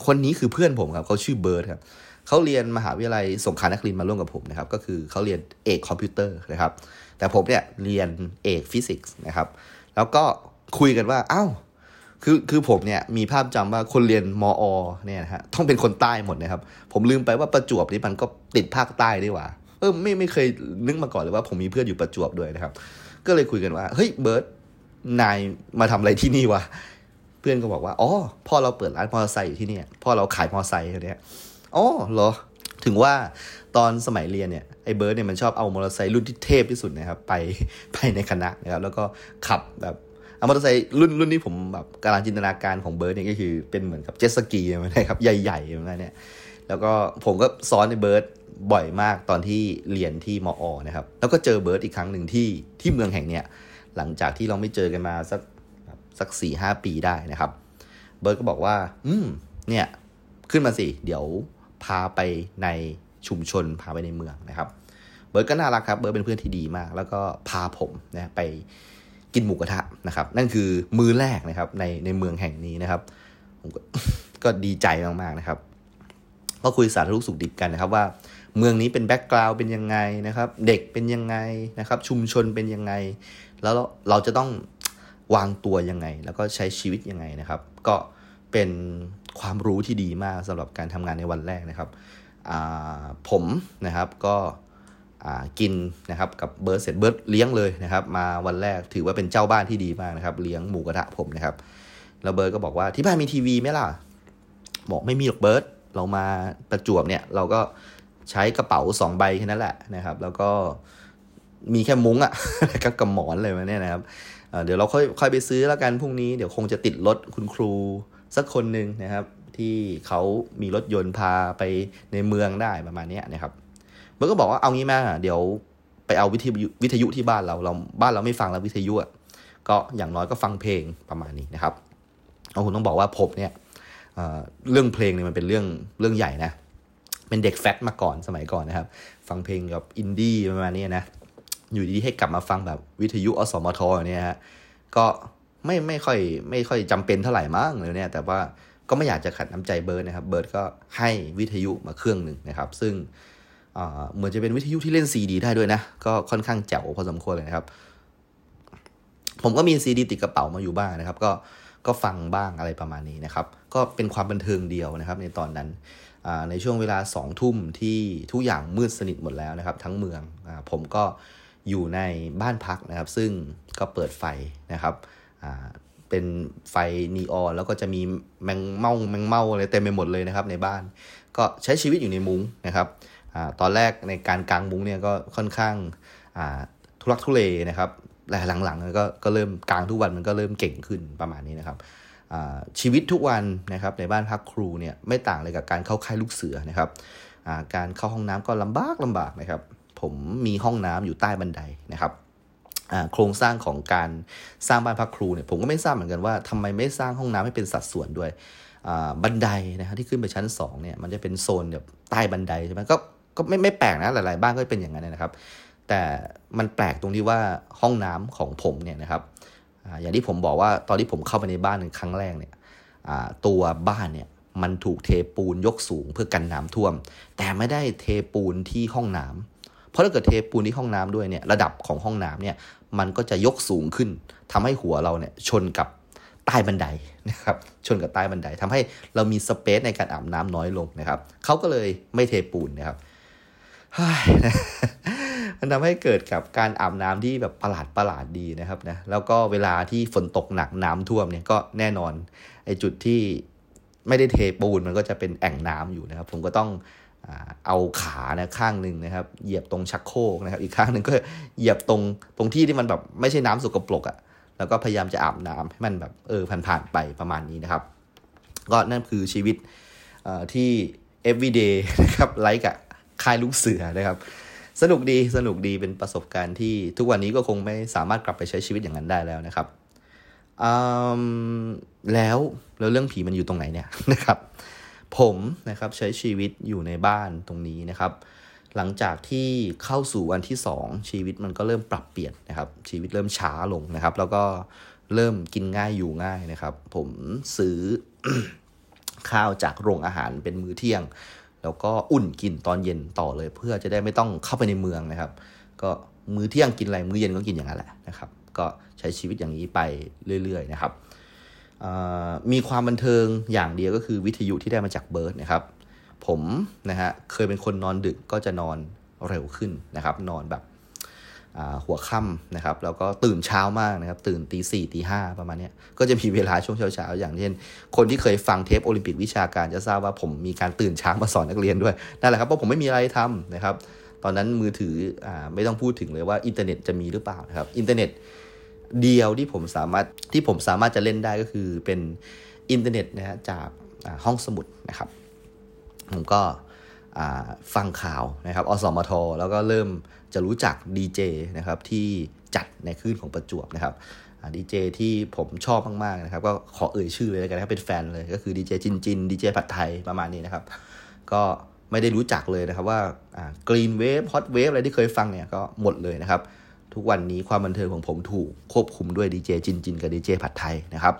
คนนี้คือเพื่อนผมครับเขาชื่อเบิร์ดครับ เขาเรียนมหาวิทยาลัยสงขลานครินทร์มาร่วมกับผมนะครับ ก็คือเขาเรียนเอกคอมพิวเตอร์นะครับ แต่ผมเนี่ยเรียนเอกฟิสิกส์นะครับ แล้วก็คุยกันว่าอ้าวคือคือผมเนี่ยมีภาพจำว่าคนเรียน ม.อ. เนี่ยนะฮะต้องเป็นคนใต้หมดนะครับ ผมลืมไปว่าประจวบนี่มันก็ติดภาคใต้ด้วยว่าเออไม่ไม่เคยนึกมาก่อนเลยว่าผมมีเพื่อนอยู่ประจวบด้วยนะครับ ก็เลยคุยกันว่าเฮ้ยเบิร์ดนายมาทำอะไรที่นี่วะเพื่อนก็บอกว่าอ๋อพ่อเราเปิดร้านมอเตอร์ไซค์อยู่ที่นี่พ่อเราขายมอเตอร์ไซค์คนนี้ อ๋อเหรอ ถึงว่าตอนสมัยเรียนเนี่ยไอ้เบิร์ดเนี่ยมันชอบเอามอเตอร์ไซค์รุ่นที่เทพที่สุดนะครับไปไปในคณะนะครับแล้วก็ขับแบบเอามอเตอร์ไซค์รุ่นรุ่นที่ผมแบบกำลังจินตนาการของเบิร์ดเนี่ยก็คือเป็นเหมือนกับเจ็ตสกีนะครับใหญ่ๆแบบนั้นเนี่ยแล้วก็ผมก็ซ้อนในเบิร์ดบ่อยมากตอนที่เรียนที่ ม.อ. นะครับ แล้วก็เจอเบิร์ดอีกครั้งหนึ่งที่ที่เมืองแห่งเนี้ยหลังจากที่เราไม่เจอกันมาสักสักสี่ห้าปีได้นะครับ เบิร์ดก็บอกว่า อืมเนี่ย ขึ้นมาสิ เดี๋ยว พาไปในชุมชนพาไปในเมืองนะครับเบิร์ดก็น่ารักครับเบิร์ดเป็นเพื่อนที่ดีมาก แล้วก็พาผมนะไปกินหมูกระทะนะครับ นั่นคือมื้อแรกนะครับในในเมืองแห่งนี้นะครับผมก็ก็ดีใจมากๆนะครับก็คุยสารทุกข์สุกดิบกันนะครับว่าเมืองนี้เป็น background เป็นยังไงนะครับ เด็กเป็นยังไงนะครับ ชุมชนเป็นยังไง แล้วเราจะต้องวางตัวยังไง แล้วก็ใช้ชีวิตยังไงนะครับ ก็เป็น ความรู้ที่ดีมากสำหรับการทำงานในวันแรกนะครับผมนะครับก็กินนะครับกับเบิร์ดเสร็จเบิร์ดเลี้ยงเลยนะครับ มาวันแรกถือว่าเป็นเจ้าบ้านที่ดีมากนะครับ เลี้ยงหมูกระทะผมนะครับแล้วเบิร์ดก็บอกว่าที่บ้านมีทีวีไหมล่ะบอกไม่มีหรอกเบิร์ดเรามาประจวบเนี่ยเราก็ใช้กระเป๋าสองใบแค่นั้นแหละนะครับ แล้วก็มีแค่มุ้งอะ่ะกับกระหมอนเลยมาเนี่ยนะครับเดี๋ยวเราค่อยค่อยไปซื้อแล้วกันพรุ่งนี้เดี๋ยวคงจะติดรถคุณครู สักคนหนึ่งนะครับ ที่เขามีรถยนต์พาไปในเมืองได้ประมาณนี้นะครับเบิร์ก็บอกว่าเอางี้มาเดี๋ยวไปเอาวิทยุวิทยุที่บ้านเราเราบ้านเราไม่ฟังแล้ววิทยุอะก็อย่างน้อยก็ฟังเพลงประมาณนี้นะครับเอาคุณต้องบอกว่าผมเนี่ยเรื่องเพลงเนี่ยมันเป็นเรื่องเรื่องใหญ่นะเป็นเด็กแฟตมาก่อนสมัยก่อนนะครับ ฟังเพลงแบบอินดี้ประมาณนี้นะอยู่ดีๆให้กลับมาฟังแบบวิทยุอสมทเนี่ยฮะก็ ไม่ไม่ค่อยไม่ค่อยจำเป็นเท่าไหร่มั้งเลยเนี่ยแต่ว่าก็ไม่อยากจะขัดน้ำใจเบิร์ดนะครับ เบิร์ดก็ให้วิทยุมาเครื่องหนึ่งนะครับ ซึ่งเหมือนจะเป็นวิทยุที่เล่นซีดีได้ด้วยนะ ก็ค่อนข้างแจ๋วพอสมควรเลยนะครับ ผมก็มีซีดีติดกระเป๋ามาอยู่บ้างนะครับ ก็ก็ฟังบ้างอะไรประมาณนี้นะครับ ก็เป็นความบันเทิงเดียวนะครับ ในตอนนั้นในช่วงเวลาสองทุ่มที่ทุกอย่างมืดสนิทหมดแล้วนะครับ ทั้งเมืองอผมก็อยู่ในบ้านพักนะครับ ซึ่งก็เปิดไฟนะครับ เป็นไฟนีออนแล้วก็จะมีแมงเม่าแมงเม่าอะไรเต็มไปหมดเลยนะครับในบ้าน ก็ใช้ชีวิตอยู่ในมุ้งนะครับอตอนแรกในการกางมุ้งเนี่ยก็ค่อนข้างทุรักทุเลนะครับแต่หลังๆก็ก็เริ่มกลางทุกวันมันก็เริ่มเก่งขึ้นประมาณนี้นะครับชีวิตทุกวันนะครับในบ้านพักครูเนี่ยไม่ต่างเลยกับการเข้าค่ายลูกเสือนะครับการเข้าห้องน้ำก็ลำบากลำบากนะครับ ผมมีห้องน้ำอยู่ใต้บันไดนะครับ โครงสร้างของการสร้างบ้านพักครูเนี่ยผมก็ไม่ทราบเหมือนกันว่าทำไมไม่สร้างห้องน้ำให้เป็นสัดส่วนด้วยบันไดนะครับที่ขึ้นไปชั้น2เนี่ยมันจะเป็นโซนแบบใต้บันไดใช่ไหมก็ก็ไม่ไม่แปลกนะหลาย ๆ บ้านก็เป็นอย่างนั้นนะครับ แต่มันแปลกตรงที่ว่าห้องน้ำของผมเนี่ยนะครับอย่างที่ผมบอกว่าตอนที่ผมเข้าไปในบ้านครั้งแรกเนี่ยตัวบ้านเนี่ยมันถูกเทปูนยกสูงเพื่อกันน้ำท่วม แต่ไม่ได้เทปูนที่ห้องน้ำเพ ราะถ้าเกิดเทปูนที่ห้องน้ำด้วยเนี่ยระดับของห้องน้ำเนี่ยมันก็จะยกสูงขึ้นทำให้หัวเราเนี่ยชนกับใต้บันไดนะครับชนกับใต้บันไดทำให้เรามีสเปซในการอาบน้ำน้อยลงนะครับเขาก็เลยไม่เทปูนนะครับมันทำให้เกิดกับการอาบน้ำที่แบบประหลาดประหลาดดีนะครับนะแล้วก็เวลาที่ฝนตกหนักน้ำท่วมเนี่ยก็แน่นอนไอ้จุดที่ไม่ได้เทปูนมันก็จะเป็นแอ่งน้ำอยู่นะครับ ผมก็ต้อง เอาขานะข้างหนึ่งนะครับ เหยียบตรงชักโครกนะครับ อีกข้างหนึ่งก็เหยียบตรงตรงที่ที่มันแบบไม่ใช่น้ำสกปรกอะ่ะแล้วก็พยายามจะอาบน้ำให้มันแบบเออผ่านๆไปประมาณนี้นะครับ ก็นั่นคือชีวิตที่ everyday นะครับไลค์กับค่ายลูกเสือนะครับ สนุกดีสนุกดีเป็นประสบการณ์ที่ทุกวันนี้ก็คงไม่สามารถกลับไปใช้ชีวิตอย่างนั้นได้แล้วนะครับแล้วแล้วเรื่องผีมันอยู่ตรงไหนเนี่ยนะครับ ผมนะครับใช้ชีวิตอยู่ในบ้านตรงนี้นะครับ หลังจากที่เข้าสู่วันที่ 2 ชีวิตมันก็เริ่มปรับเปลี่ยนนะครับ ชีวิตเริ่มช้าลงนะครับ แล้วก็เริ่มกินง่ายอยู่ง่ายนะครับ ผมซื้อข้าวจากโรงอาหารเป็นมื้อเที่ยง แล้วก็อุ่นกินตอนเย็นต่อเลย เพื่อจะได้ไม่ต้องเข้าไปในเมืองนะครับ ก็มื้อเที่ยงกินอะไรมื้อเย็นก็กินอย่างนั้นแหละนะครับ ก็ใช้ชีวิตอย่างนี้ไปเรื่อย ๆ นะครับ มีความบันเทิงอย่างเดียวก็คือวิทยุที่ได้มาจากเบิร์ดนะครับ ผมนะฮะเคยเป็นคนนอนดึกก็จะนอนเร็วขึ้นนะครับ นอนแบบหัวค่ำนะครับแล้วก็ตื่นเช้ามากนะครับ ตื่นตีสี่ตีห้าประมาณนี้ก็จะมีเวลาช่วงเช้าๆ อย่างเช่น คนที่เคยฟังเทปโอลิมปิกวิชาการจะทราบว่าผมมีการตื่นเช้ามาสอนนักเรียนด้วยนั่นแหละครับเพราะผมไม่มีอะไรทำนะครับ ตอนนั้นมือถือไม่ต้องพูดถึงเลยว่าอินเทอร์เน็ตจะมีหรือเปล่านะครับอินเทอร์เน็ต เดียวที่ผมสามารถที่ผมสามารถจะเล่นได้ก็คือเป็นอินเทอร์เน็ตนะฮะจากห้องสมุดนะครับ ผมก็ฟังข่าวนะครับอสมท แล้วก็เริ่มจะรู้จักดีเจนะครับที่จัดในคลื่นของประจวบนะครับดีเจที่ผมชอบมากๆนะครับก็ขอเอ่ยชื่อเลยแล้วกันนะครับเป็นแฟนเลยก็คือดีเจจินจินดีเจผัดไทยประมาณนี้นะครับ ก็ไม่ได้รู้จักเลยนะครับว่า Green Wave Hot Wave อะไรที่เคยฟังเนี่ยก็หมดเลยนะครับ ทุกวันนี้ความบันเทิงของผมถูกควบคุมด้วยดีเจจินจินกับดีเจผัดไทยนะครับ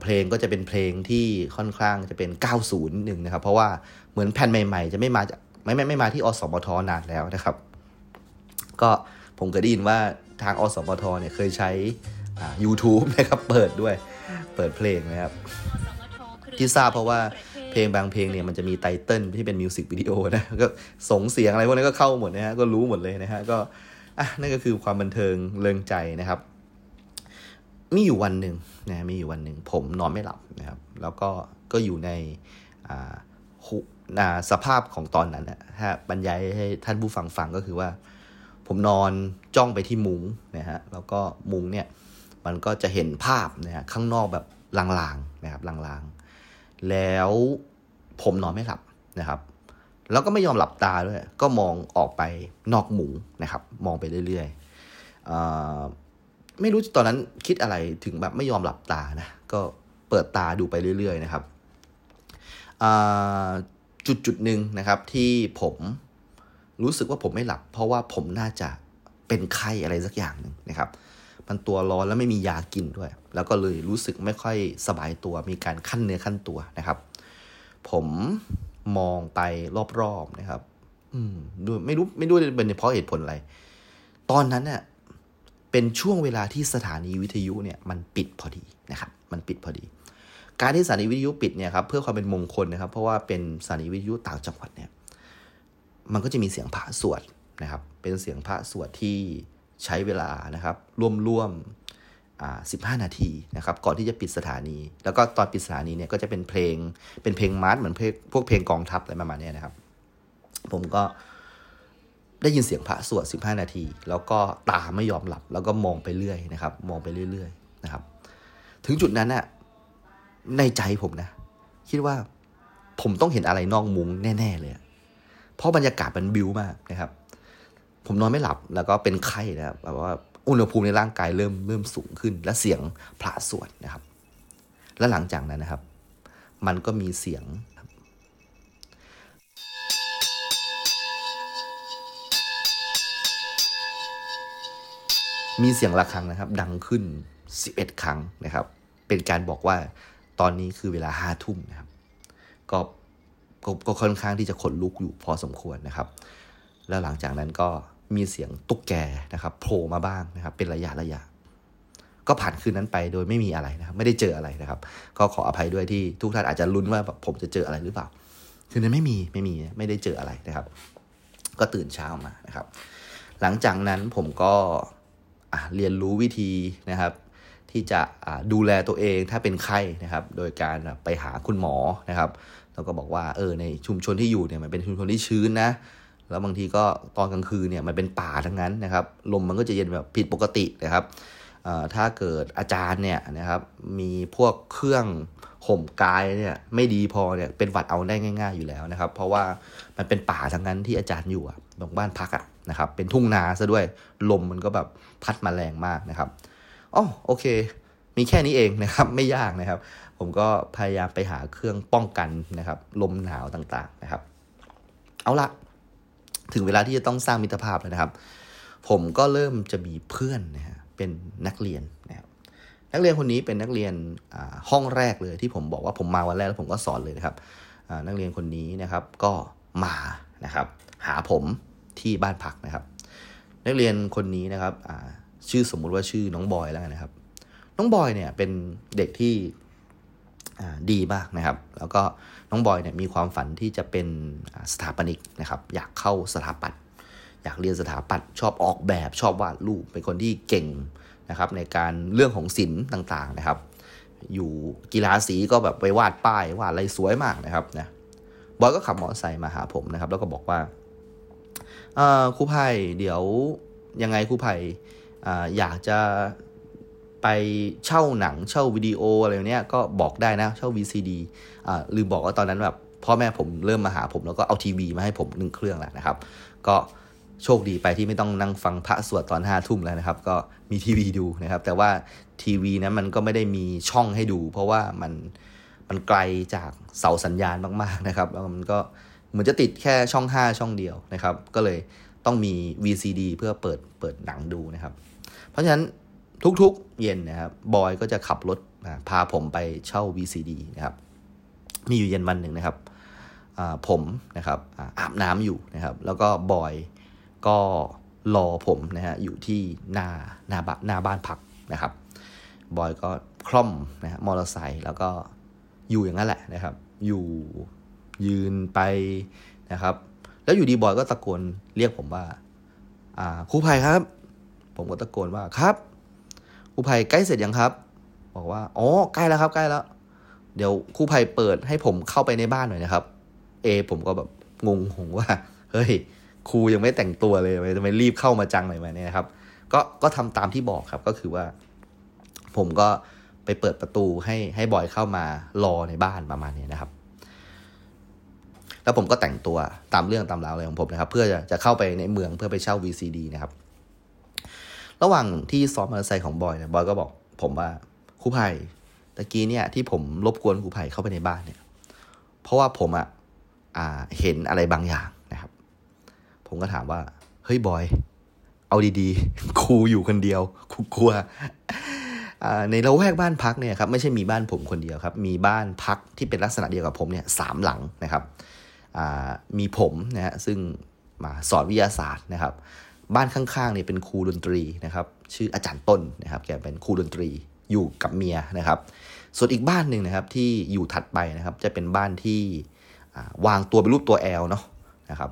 เพลงก็จะเป็นเพลงที่ค่อนข้างจะเป็น 90หนึ่งนะครับ เพราะว่าเหมือนแผ่นใหม่ๆ จะไม่มาจากไม่ไม่ไม่มาที่อสมทนานแล้วนะครับ ก็ผมก็ได้ยินว่าทางอสมทเนี่ยเคยใช้ YouTube นะครับเปิดด้วยเปิดเพลงนะครับ ที่ทราบเพราะว่าเพลงบางเพลงเนี่ยมันจะมีไตเติลที่เป็นมิวสิกวิดีโอนะก็ส่งเสียงอะไรพวกนี้ก็เข้าหมดนะฮะก็รู้หมดเลยนะฮะก็ อะนั่นก็คือความบันเทิงเริงใจนะครับ มีอยู่วันหนึ่งนะมีอยู่วันหนึ่งผมนอนไม่หลับนะครับ แล้วก็ก็อยู่ในสภาพของตอนนั้นนะฮะบรรยายให้ท่านผู้ฟังฟังก็คือว่า ผมนอนจ้องไปที่มุ้งนะฮะแล้วก็มุ้งเนี่ยมันก็จะเห็นภาพนะฮะข้างนอกแบบลางๆนะครับลางๆ แล้วผมนอนไม่หลับนะครับ แล้วก็ไม่ยอมหลับตาด้วย ก็มองออกไปนอกหมุ้งนะครับ มองไปเรื่อยๆไม่รู้ตอนนั้นคิดอะไรถึงแบบไม่ยอมหลับตานะ ก็เปิดตาดูไปเรื่อย ๆ นะครับจุดจุดหนึ่งนะครับที่ผมรู้สึกว่าผมไม่หลับ เพราะว่าผมน่าจะเป็นไข้อะไรสักอย่างหนึ่งนะครับ มันตัวร้อนแล้วไม่มียากินด้วย แล้วก็เลยรู้สึกไม่ค่อยสบายตัว มีการขั้นเนื้อขั้นตัวนะครับ ผม มองไปรอบๆนะครับ อืมดูไม่รู้ไม่รู้เป็นเพราะเหตุผลอะไร ตอนนั้นเนี่ยเป็นช่วงเวลาที่สถานีวิทยุเนี่ยมันปิดพอดีนะครับ มันปิดพอดี การที่สถานีวิทยุปิดเนี่ยครับเพื่อความเป็นมงคลนะครับ เพราะว่าเป็นสถานีวิทยุต่างจังหวัดเนี่ย มันก็จะมีเสียงพระสวดนะครับ เป็นเสียงพระสวดที่ใช้เวลานะครับ ร่วมร่วม 15 นาทีนะครับก่อนที่จะปิดสถานี แล้วก็ตอนปิดสถานีเนี่ยก็จะเป็นเพลงเป็นเพลงมาร์ชเหมือนเพลงพวกเพลงกองทัพอะไรประมาณนี้นะครับ ผมก็ได้ยินเสียงพระสวด 15 นาที แล้วก็ตาไม่ยอมหลับ แล้วก็มองไปเรื่อยนะครับ มองไปเรื่อยๆนะครับ ถึงจุดนั้นน่ะในใจผมนะ คิดว่าผมต้องเห็นอะไรนอกมุ้งแน่ ๆ เลย เพราะบรรยากาศมันบิวมากนะครับ ผมนอนไม่หลับแล้วก็เป็นไข้นะครับแบบว่า อุณหภูมิในร่างกายเริ่มเริ่มสูงขึ้น และเสียงพระสวดนะครับ และหลังจากนั้นนะครับ มันก็มีเสียงมีเสียงะระฆังนะครับ ดังขึ้น 11 ครั้งนะครับ เป็นการบอกว่าตอนนี้คือเวลาห้าทุ่มนะครับ ก็ก็ค่อนข้างที่จะขนลุกอยู่พอสมควรนะครับ แล้วหลังจากนั้นก็ มีเสียงตุ๊กแกนะครับโผล่มาบ้างนะครับ เป็นระยะระยะ ก็ผ่านคืนนั้นไปโดยไม่มีอะไรนะครับ ไม่ได้เจออะไรนะครับ ก็ขออภัยด้วยที่ทุกท่านอาจจะลุ้นว่าแบบผมจะเจออะไรหรือเปล่า คืนนั้นไม่มีไม่มีไม่ได้เจออะไรนะครับ ก็ตื่นเช้ามานะครับ หลังจากนั้นผมก็เรียนรู้วิธีนะครับ ที่จะดูแลตัวเองถ้าเป็นไข้นะครับ โดยการไปหาคุณหมอนะครับแล้วก็บอกว่าเออในชุมชนที่อยู่เนี่ยมันเป็นชุมชนที่ชื้นนะ แล้วบางทีก็ตอนกลางคืนเนี่ยมันเป็นป่าทั้งนั้นนะครับ ลมมันก็จะเย็นแบบผิดปกตินะครับถ้าเกิดอาจารย์เนี่ยนะครับมีพวกเครื่องห่มกายเนี่ยไม่ดีพอเนี่ยเป็นหวัดเอาได้ง่าย ๆอยู่แล้วนะครับ เพราะว่ามันเป็นป่าทั้งนั้นที่อาจารย์อยู่อะตรงบ้านพักอะนะครับเป็นทุ่งนาซะด้วยลมมันก็แบบพัดมาแรงมากนะครับอ๋อโอเค มีแค่นี้เองนะครับไม่ยากนะครับ ผมก็พยายามไปหาเครื่องป้องกันนะครับ ลมหนาวต่างๆนะครับ เอาละ ถึงเวลาที่จะต้องสร้างมิตรภาพแล้วนะครับ ผมก็เริ่มจะมีเพื่อนนะฮะเป็นนักเรียนนะครับนักเรียนคนนี้เป็นนักเรียนห้องแรกเลยที่ผมบอกว่าผมมาวันแรกแล้วผมก็สอนเลยนะครับนักเรียนคนนี้นะครับก็มานะครับ หาผมที่บ้านพักนะครับ นักเรียนคนนี้นะครับชื่อสมมุติว่าชื่อน้องบอยแล้วนะครับ น้องบอยเนี่ยเป็นเด็กที่ดีมากนะครับ แล้วก็ น้องบอยเนี่ยมีความฝันที่จะเป็นสถาปนิกนะครับ อยากเข้าสถาปัตย์อยากเรียนสถาปัตย์ชอบออกแบบชอบวาดรูปเป็นคนที่เก่งนะครับในการเรื่องของศิลป์ต่างๆนะครับ อยู่กีฬาสีก็แบบไปวาดป้ายวาดอะไรสวยมากนะครับนะบอยก็ขับมอเตอร์ไซค์มาหาผมนะครับ แล้วก็บอกว่าครูไผ่เดี๋ยวยังไงครูไผ่อยากจะ ไปเช่าหนังเช่าวิดีโออะไรเนี้ยก็บอกได้นะเช่า VCD อ่าลืมบอกว่าตอนนั้นแบบพ่อแม่ผมเริ่มมาหาผมแล้วก็เอาทีวีมาให้ผมหนึ่งเครื่องแล้วนะครับ ก็โชคดีไปที่ไม่ต้องนั่งฟังพระสวดตอนห้าทุ่มแล้วนะครับ ก็มีทีวีดูนะครับ แต่ว่าทีวีนั้นมันก็ไม่ได้มีช่องให้ดู เพราะว่ามันมันไกลจากเสาสัญญาณมากๆนะครับแล้วมันก็เหมือนจะติดแค่ช่อง 5 ช่องเดียวนะครับ ก็เลยต้องมี VCD เพื่อเปิดเปิดหนังดูนะครับ เพราะฉะนั้น ทุกๆเย็นนะครับบอยก็จะขับรถพาผมไปเช่า VCD นะครับ มีอยู่เย็นวันหนึ่งนะครับผมนะครับอาบน้ำอยู่นะครับ แล้วก็บอยก็รอผมนะฮะอยู่ที่หน้าหน้าบ้านหน้าบ้านพักนะครับ บอยก็คล่อมนะฮะมอเตอร์ไซค์แล้วก็อยู่อย่างนั้นแหละนะครับ อยู่ยืนไปนะครับ แล้วอยู่ดีบอยก็ตะโกนเรียกผมว่า อ่าครูภัยครับ ผมก็ตะโกนว่าครับ ครูภัยใกล้เสร็จยังครับ บอกว่าอ๋อใกล้แล้วครับ ใกล้แล้ว เดี๋ยวครูภัยเปิดให้ผมเข้าไปในบ้านหน่อยนะครับ เอ ผมก็แบบงงงว่า เฮ้ยครูยังไม่แต่งตัวเลยทำไมรีบเข้ามาจังหน่อยมาเนี่ยครับ ก็ก็ทำตามที่บอกครับก็คือว่า ผมก็ไปเปิดประตูให้ให้บอยเข้ามารอในบ้านประมาณนี้นะครับ แล้วผมก็แต่งตัวตามเรื่องตามราวอะไรของผมนะครับ เพื่อจะจะเข้าไปในเมืองเพื่อไปเช่า VCD นะครับ ระหว่างที่ซ้อมมอเตอร์ไซค์ของบอยเนี่ยบอยก็บอกผมว่าครูไผ่ตะกี้เนี่ยที่ผมรบกวนครูไผ่เข้าไปในบ้านเนี่ย เพราะว่าผมอะ่ะเห็นอะไรบางอย่างนะครับ ผมก็ถามว่า เฮ้ยบอย เอาดีๆครูอยู่คนเดียวครูกลัวในละแวกบ้านพักเนี่ยครับไม่ใช่มีบ้านผมคนเดียวครับ มีบ้านพักที่เป็นลักษณะเดียวกับผมเนี่ยสามหลังนะครับมีผมนะฮะซึ่งมาสอนวิทยาศาสตร์นะครับ บ้านข้างๆเนี่ยเป็นครูดนตรีนะครับ ชื่ออาจารย์ต้นนะครับ แกเป็นครูดนตรีอยู่กับเมียนะครับ ส่วนอีกบ้านหนึ่งนะครับที่อยู่ถัดไปนะครับ จะเป็นบ้านที่วางตัวเป็นรูปตัวแอลเนาะนะครับ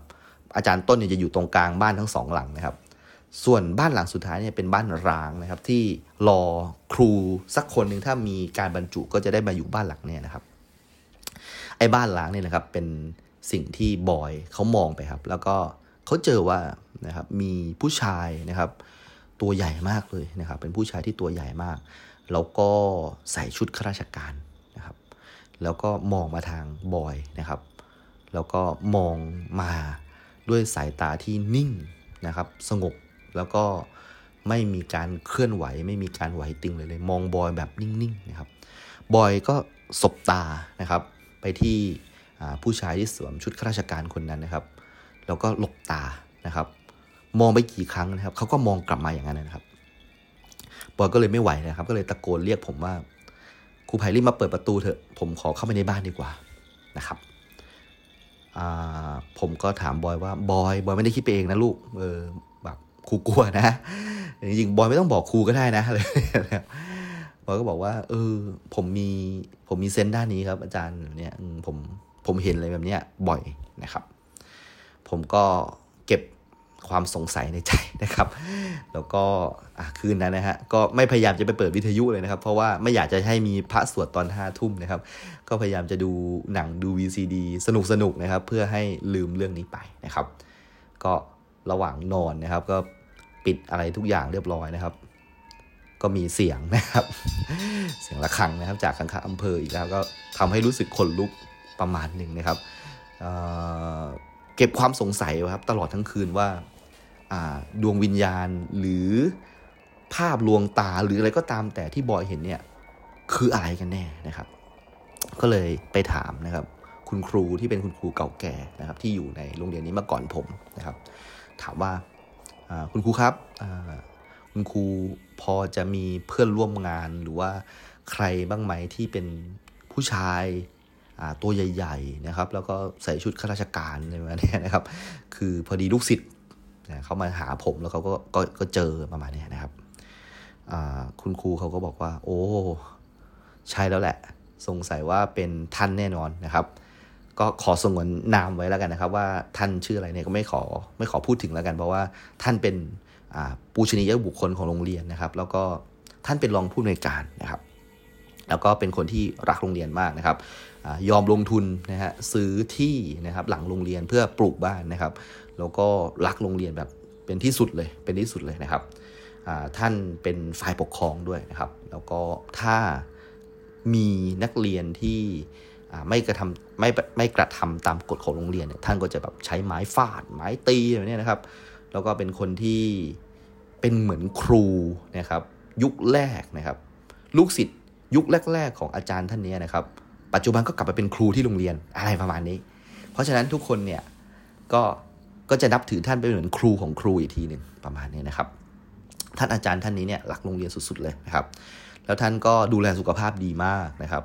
อาจารย์ต้นเนี่ยจะอยู่ตรงกลางบ้านทั้งสองหลังนะครับ ส่วนบ้านหลังสุดท้ายเนี่ยเป็นบ้านร้างนะครับ ที่รอครูสักคนหนึ่งถ้ามีการบรรจุก็จะได้มาอยู่บ้านหลังเนี่ยนะครับ ไอ้บ้านร้างเนี่ยนะครับเป็นสิ่งที่บอยเขามองไปครับ แล้วก็เขาเจอว่า นะครับมีผู้ชายนะครับ ตัวใหญ่มากเลยนะครับ เป็นผู้ชายที่ตัวใหญ่มาก แล้วก็ใส่ชุดข้าราชการนะครับ แล้วก็มองมาทางบอยนะครับ แล้วก็มองมาด้วยสายตาที่นิ่งนะครับ สงบแล้วก็ไม่มีการเคลื่อนไหว ไม่มีการไหวติงเลยเลย มองบอยแบบนิ่งๆนะครับบอยก็สบตานะครับ ไปที่ผู้ชายที่สวมชุดข้าราชการคนนั้นนะครับ แล้วก็หลบตานะครับ มองไปกี่ครั้งนะครับเขาก็มองกลับมาอย่างนั้นนะครับบอยก็เลยไม่ไหวนะครับ ก็เลยตะโกนเรียกผมว่าครูไผ่รีบมาเปิดประตูเถอะผมขอเข้าไปในบ้านดีกว่านะครับผมก็ถามบอยว่าบอยบอยไม่ได้คิดไปเองนะลูกเออแบบครูกลัวนะจริงบอยไม่ต้องบอกครูก็ได้นะเลยบอยก็บอกว่า เออ ผมมีผมมีเซนด้านนี้ครับ อาจารย์เนี่ยผมผมเห็นอะไรแบบเนี้ยบ่อยนะครับ ผมก็เก็บ ความสงสัยในใจนะครับ แล้วก็คืนนั้นนะฮะก็ไม่พยายามจะไปเปิดวิทยุเลยนะครับ เพราะว่าไม่อยากจะให้มีพระสวดตอนห้าทุ่มนะครับ ก็พยายามจะดูหนังดู VCD สนุกสนุกนะครับ เพื่อให้ลืมเรื่องนี้ไปนะครับ ก็ระหว่างนอนนะครับ ก็ปิดอะไรทุกอย่างเรียบร้อยนะครับ ก็มีเสียงนะครับ เสียงะระฆังนะครับ จากข้างๆอำเภออีกแล้วก็ทำให้รู้สึกขนลุกประมาณหนึ่งนะครับเเก็บความสงสัยครับตลอดทั้งคืนว่า ดวงวิญญาณหรือภาพลวงตาหรืออะไรก็ตามแต่ที่บอยเห็นเนี่ยคืออะไรกันแน่นะครับ ก็เลยไปถามนะครับ คุณครูที่เป็นคุณครูเก่าแก่นะครับ ที่อยู่ในโรงเรียนนี้มาก่อนผมนะครับ ถามว่าคุณครูครับคุณครูพอจะมีเพื่อนร่วมงานหรือว่าใครบ้างไหมที่เป็นผู้ชายตัวใหญ่ ๆ นะครับ แล้วก็ใส่ชุดข้าราชการอะไรแบบนี้นะครับ คือพอดีลูกศิษย์ เขามาหาผมแล้วเขาก็ก็ก็เจอประมาณนี้นะครับคุณครูเขาก็บอกว่า โอ้ใช่แล้วแหละ สงสัยว่าเป็นท่านแน่นอนนะครับ ก็ขอสงวนนามไว้แล้วกันนะครับ ว่าท่านชื่ออะไรเนี่ยก็ไม่ขอไม่ขอพูดถึงแล้วกัน เพราะว่าท่านเป็นปูชนียบุคคลของโรงเรียนนะครับ แล้วก็ท่านเป็นรองผู้อำนวยการนะครับ แล้วก็เป็นคนที่รักโรงเรียนมากนะครับอยอมลงทุนนะฮะซื้อที่นะครับหลังโรงเรียนเพื่อปลูกบ้านนะครับ แล้วก็รักโรงเรียนแบบเป็นที่สุดเลยเป็นที่สุดเลยนะครับท่านเป็นฝ่ายปกครองด้วยนะครับ แล้วก็ถ้ามีนักเรียนที่ไม่กระทำไม่ไม่กระทำตามกฎของโรงเรียนเนี่ยท่านก็จะแบบใช้ไม้ฟาด ไม้ตีแบบนี้นะครับ แล้วก็เป็นคนที่เป็นเหมือนครูนะครับ ยุคแรกนะครับ ลูกศิษย์ยุคแรก ๆ ของอาจารย์ท่านนี้นะครับ ปัจจุบันก็กลับมาเป็นครูที่โรงเรียนอะไรประมาณนี้ เพราะฉะนั้นทุกคนเนี่ยก็ ก็จะนับถือท่านเป็นเหมือนครูของครูอีกทีหนึ่งประมาณนี้นะครับ ท่านอาจารย์ท่านนี้เนี่ยรักโรงเรียนสุด ๆ เลยนะครับ แล้วท่านก็ดูแลสุขภาพดีมากนะครับ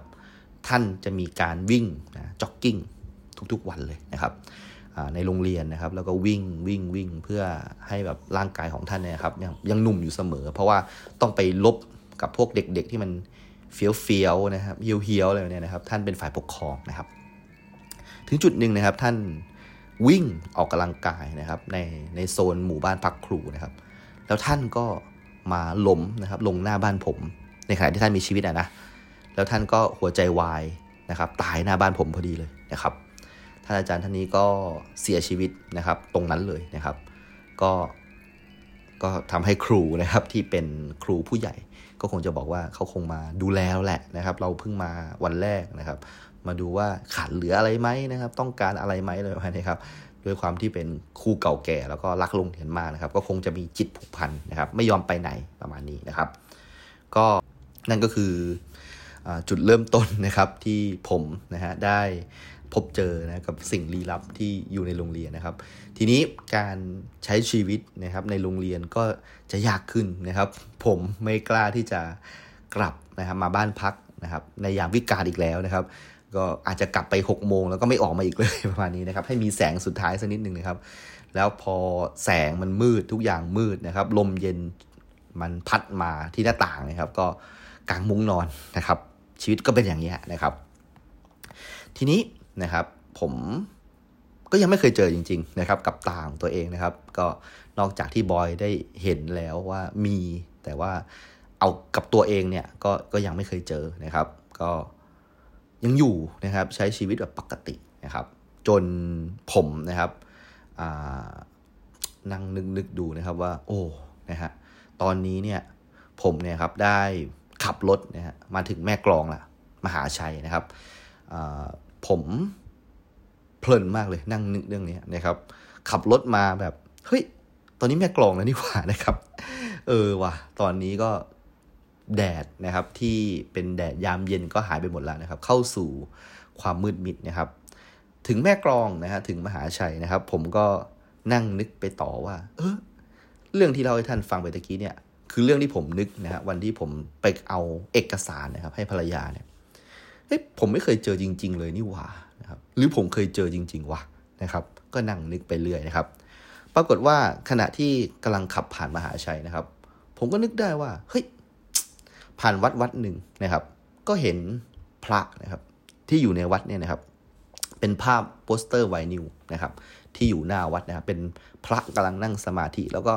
ท่านจะมีการวิ่งนะจ็อกกิ้งทุกๆวันเลยนะครับในโรงเรียนนะครับ แล้วก็วิ่งวิ่งวิ่งเพื่อให้แบบร่างกายของท่านเนี่ยครับยังยังหนุ่มอยู่เสมอ เพราะว่าต้องไปลบกับพวกเด็กๆที่มันเฟี้ยวเฟี้ยวนะครับเฮียวเฮียวอะไรเนี่ยนะครับ ท่านเป็นฝ่ายปกครองนะครับ ถึงจุดหนึ่งนะครับท่าน วิ่งออกกำลังกายนะครับในในโซนหมู่บ้านพักครูนะครับ แล้วท่านก็มาล้มนะครับลงหน้าบ้านผม ในขณะที่ท่านมีชีวิตอะนะแล้วท่านก็หัวใจวายนะครับตายหน้าบ้านผมพอดีเลยนะครับท่านอาจารย์ท่านนี้ก็เสียชีวิตนะครับตรงนั้นเลยนะครับ ก็ก็ทำให้ครูนะครับที่เป็นครูผู้ใหญ่ ก็คงจะบอกว่าเขาคงมาดูแลแล้วแหละนะครับ เราเพิ่งมาวันแรกนะครับ มาดูว่าขาดเหลืออะไรไหมนะครับ ต้องการอะไรไหมเลยนะครับด้วยความที่เป็นครูเก่าแก่แล้วก็รักลงเห็นมากนะครับ ก็คงจะมีจิตผูกพันนะครับ ไม่ยอมไปไหนประมาณนี้นะครับ ก็นั่นก็คือจุดเริ่มต้นนะครับที่ผมนะฮะได้ พบเจอนะกับสิ่งลี้ลับที่อยู่ในโรงเรียนนะครับ ทีนี้การใช้ชีวิตนะครับในโรงเรียนก็จะยากขึ้นนะครับ ผมไม่กล้าที่จะกลับนะครับมาบ้านพักนะครับในยามวิกาลอีกแล้วนะครับ ก็อาจจะกลับไป6กโมงแล้วก็ไม่ออกมาอีกเลยประมาณนี้นะครับ ให้มีแสงสุดท้ายสักนิดหนึ่งนะครับ แล้วพอแสงมันมืดทุกอย่างมืดนะครับ ลมเย็นมันพัดมาที่หน้าต่างนะครับ ก็กางมุ้งนอนนะครับ ชีวิตก็เป็นอย่างนี้นะครับ ทีนี้ นะครับ ผมก็ยังไม่เคยเจอจริง ๆ นะครับ กับตาของตัวเองนะครับ ก็นอกจากที่บอยได้เห็นแล้วว่ามี แต่ว่าเอากับตัวเองเนี่ยก็ก็ยังไม่เคยเจอนะครับ ก็ยังอยู่นะครับใช้ชีวิตแบบปกตินะครับ จนผมนะครับนั่งนึกนึกดูนะครับว่า โอ้นะฮะตอนนี้เนี่ยผมเนี่ยครับได้ขับรถนะฮะมาถึงแม่กลองละมหาชัยนะครับ ผมเพลินมากเลยนั่งนึกเรื่องนี้นะครับ ขับรถมาแบบ เฮ้ย ตอนนี้แม่กลองแล้วนี่หว่านะครับ เออว่ะตอนนี้ก็แดดนะครับ ที่เป็นแดดยามเย็นก็หายไปหมดแล้วนะครับ เข้าสู่ความมืดมิดนะครับ ถึงแม่กลองนะฮะถึงมหาชัยนะครับ ผมก็นั่งนึกไปต่อว่า เออเรื่องที่เราให้ท่านฟังไปตะกี้เนี่ย คือเรื่องที่ผมนึกนะฮะวันที่ผมไปเอาเอกสารนะครับ ให้ภรรยาเนี่ย เฮ้ยผมไม่เคยเจอจริง ๆ เลยนี่หว่านะครับหรือผมเคยเจอจริง ๆวะนะครับ ก็นั่งนึกไปเรื่อยนะครับ ปรากฏว่าขณะที่กำลังขับผ่านมหาชัยนะครับ ผมก็นึกได้ว่าเฮ้ยผ่านวัดวัดหนึ่งนะครับ ก็เห็นพระนะครับที่อยู่ในวัดเนี่ยนะครับ เป็นภาพโปสเตอร์ไวนิลนะครับ ที่อยู่หน้าวัดนะครับ เป็นพระกำลังนั่งสมาธิแล้วก็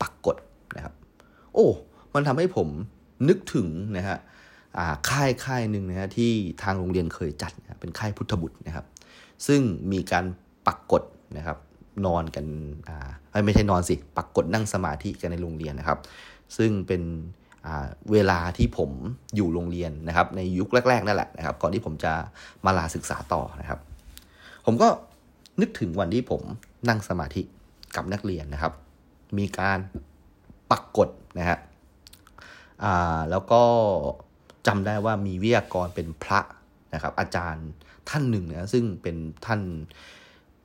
ปักกลดนะครับ โอ้ มันทำให้ผมนึกถึงนะฮะ ค่ายค่ายหนึ่งนะฮะที่ทางโรงเรียนเคยจัดนะเป็นค่ายพุทธบุตรนะครับ ซึ่งมีการปักกฎนะครับนอนกันอ่าไม่ใช่นอนสิ ปักกฎนั่งสมาธิกันในโรงเรียนนะครับ ซึ่งเป็นเวลาที่ผมอยู่โรงเรียนนะครับ ในยุคแรก ๆ นั่นแหละนะครับ ก่อนที่ผมจะมาลาศึกษาต่อนะครับ ผมก็นึกถึงวันที่ผมนั่งสมาธิกับนักเรียนนะครับ มีการปักกฎนะฮะแล้วก็ จำได้ว่ามีวิทยากรเป็นพระนะครับ อาจารย์ท่านหนึ่งนะซึ่งเป็นท่าน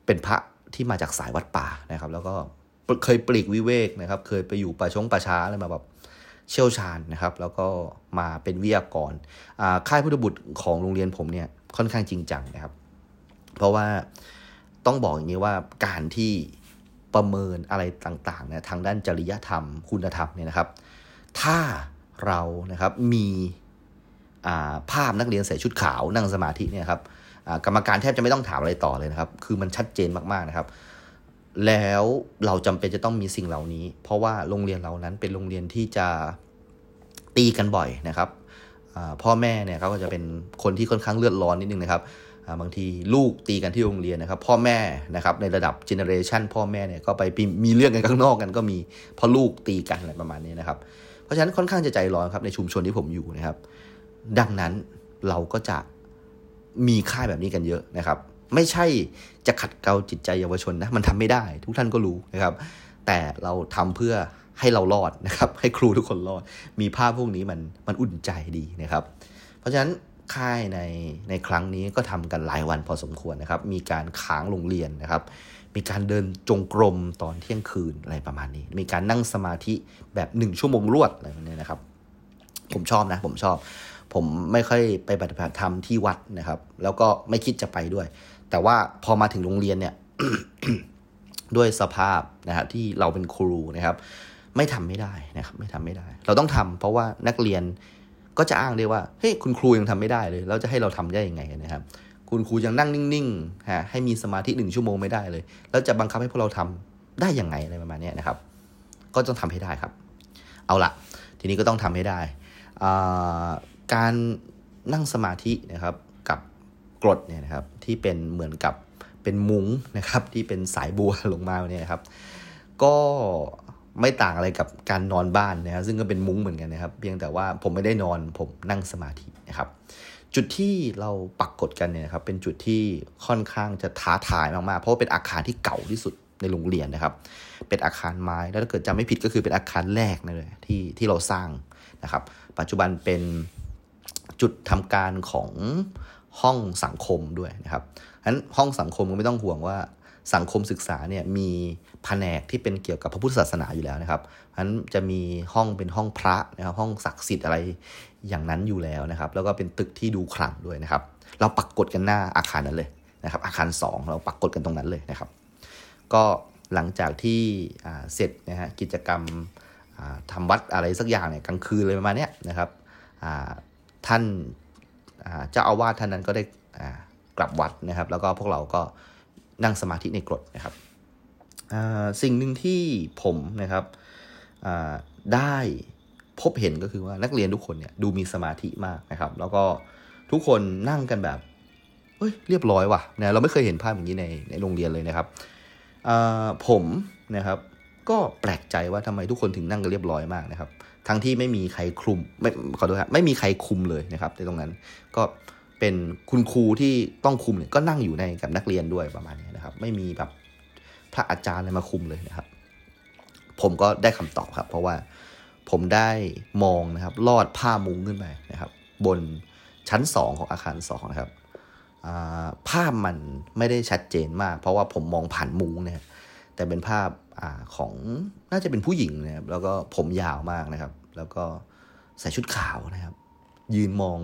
เป็นพระที่มาจากสายวัดป่านะครับ แล้วก็เคยปลีกวิเวกนะครับ เคยไปอยู่ป่าชงป่าช้าอะไรมาแบบเชี่ยวชาญนะครับ แล้วก็มาเป็นวิทยากรค่ายพุทธบุตรของโรงเรียนผมเนี่ยค่อนข้างจริงจังนะครับ เพราะว่าต้องบอกอย่างนี้ว่าการที่ประเมินอะไรต่างๆนะทางด้านจริยธรรมคุณธรรมเนี่ยนะครับ ถ้าเรานะครับมี ภาพนักเรียนใส่ชุดขาวนั่งสมาธิเนี่ยครับกรรมการแทบจะไม่ต้องถามอะไรต่อเลยนะครับ คือมันชัดเจนมากๆนะครับ แล้วเราจำเป็นจะต้องมีสิ่งเหล่านี้ เพราะว่าโรงเรียนเรานั้นเป็นโรงเรียนที่จะตีกันบ่อยนะครับพ่อแม่เนี่ยเขาก็จะเป็นคนที่ค่อนข้างเลือดร้อนนิดนึงนะครับบางทีลูกตีกันที่โรงเรียนนะครับ พ่อแม่นะครับในระดับเจเนอเรชันพ่อแม่เนี่ยก็ไปมีเรื่องกันข้างนอกกัน ก็มีเพราะลูกตีกันอะไรประมาณนี้นะครับ เพราะฉะนั้นค่อนข้างจะใจร้อนครับในชุมชนที่ผมอยู่นะครับ ดังนั้นเราก็จะมีค่ายแบบนี้กันเยอะนะครับ ไม่ใช่จะขัดเกลาจิตใจเยาวชนนะมันทำไม่ได้ ทุกท่านก็รู้นะครับ แต่เราทำเพื่อให้เรารอดนะครับ ให้ครูทุกคนรอด มีภาพพวกนี้มันมันอุ่นใจดีนะครับ เพราะฉะนั้นค่ายในในครั้งนี้ก็ทำกันหลายวันพอสมควรนะครับ มีการค้างโรงเรียนนะครับ มีการเดินจงกรมตอนเที่ยงคืนอะไรประมาณนี้ มีการนั่งสมาธิแบบหนึ่งชั่วโมงรวดอะไรแบบนี้นะครับ ผมชอบนะ ผมชอบ ผมไม่ค่อยไปปฏิบัติธรรมที่วัดนะครับ แล้วก็ไม่คิดจะไปด้วย แต่ว่าพอมาถึงโรงเรียนเนี่ยด้วยสภาพนะครับที่เราเป็นครูนะครับ ไม่ทำไม่ได้นะครับ ไม่ทำไม่ได้ เราต้องทำเพราะว่านักเรียนก็จะอ้างได้ว่าเฮ้ยคุณครูยังทำไม่ได้เลย แล้วจะให้เราทำได้ยังไงนะครับ คุณครูยังนั่งนิ่งๆฮะให้มีสมาธิหนึ่งชั่วโมงไม่ได้เลย แล้วจะบังคับให้พวกเราทำได้ยังไงอะไรประมาณนี้นะครับ ก็ต้องทำให้ได้ครับ เอาละทีนี้ก็ต้องทำให้ได้ การนั่งสมาธินะครับกับกรดเนี่ยนะครับที่เป็นเหมือนกับเป็นมุ้งนะครับที่เป็นสายบัวลงมาเนี่ยครับ ก็ไม่ต่างอะไรกับการนอนบ้านนะครับซึ่งก็เป็นมุ้งเหมือนกันนะครับ เพียงแต่ว่าผมไม่ได้นอนผมนั่งสมาธินะครับ จุดที่เราปักกดกันเนี่ยครับเป็นจุดที่ค่อนข้างจะท้าทายมากๆเพราะว่าเป็นอาคารที่เก่าที่สุดในโรงเรียนนะครับ เป็นอาคารไม้ แล้วถ้าเกิดจำไม่ผิดก็คือเป็นอาคารแรกนั่นเลยที่ที่เราสร้างนะครับ ปัจจุบันเป็น จุดทำการของห้องสังคมด้วยนะครับฉะนั้นห้องสังคมก็ไม่ต้องห่วงว่าสังคมศึกษาเนี่ยมีแผนกที่เป็นเกี่ยวกับพระพุทธศาสนาอยู่แล้วนะครับฉะนั้นจะมีห้องเป็นห้องพระนะครับห้องศักดิ์สิทธิ์อะไรอย่างนั้นอยู่แล้วนะครับ แล้วก็เป็นตึกที่ดูขลังด้วยนะครับ เราปักกดกันหน้าอาคารนั้นเลยนะครับ อาคาร 2 เราปักกดกันตรงนั้นเลยนะครับ ก็หลังจากที่เสร็จนะฮะกิจกรรมทำวัดอะไรสักอย่างเนี่ยกลางคืนเลยประมาณนี้นะครับ ท่านเจ้าอาวาสท่านนั้นก็ได้กลับวัดนะครับ แล้วก็พวกเราก็นั่งสมาธิในกรดนะครับสิ่งหนึ่งที่ผมนะครับได้พบเห็นก็คือว่านักเรียนทุกคนเนี่ยดูมีสมาธิมากนะครับ แล้วก็ทุกคนนั่งกันแบบเฮ้ยเรียบร้อยว่ะนะเราไม่เคยเห็นภาพอย่างนี้ในในโรงเรียนเลยนะครับผมนะครับ ก็แปลกใจว่าทำไมทุกคนถึงนั่งกันเรียบร้อยมากนะครับ ทั้งที่ไม่มีใครคลุมไม่ขอโทษครับไม่มีใครคุมเลยนะครับในตรงนั้นก็เป็นคุณครูที่ต้องคุมเนี่ยก็นั่งอยู่ในกับนักเรียนด้วยประมาณนี้นะครับ ไม่มีแบบพระอาจารย์อะไรมาคุมเลยนะครับ ผมก็ได้คำตอบครับ เพราะว่าผมได้มองนะครับ ลอดผ้ามุ้งขึ้นไปนะครับ บนชั้นสองของอาคารสองนะครับภาพมันไม่ได้ชัดเจนมาก เพราะว่าผมมองผ่านมุ้งนะครับแต่เป็นภาพ อของน่าจะเป็นผู้หญิงนะครับแล้วก็ผมยาวมากนะครับ แล้วก็ใส่ชุดขาวนะครับ ยืนมอง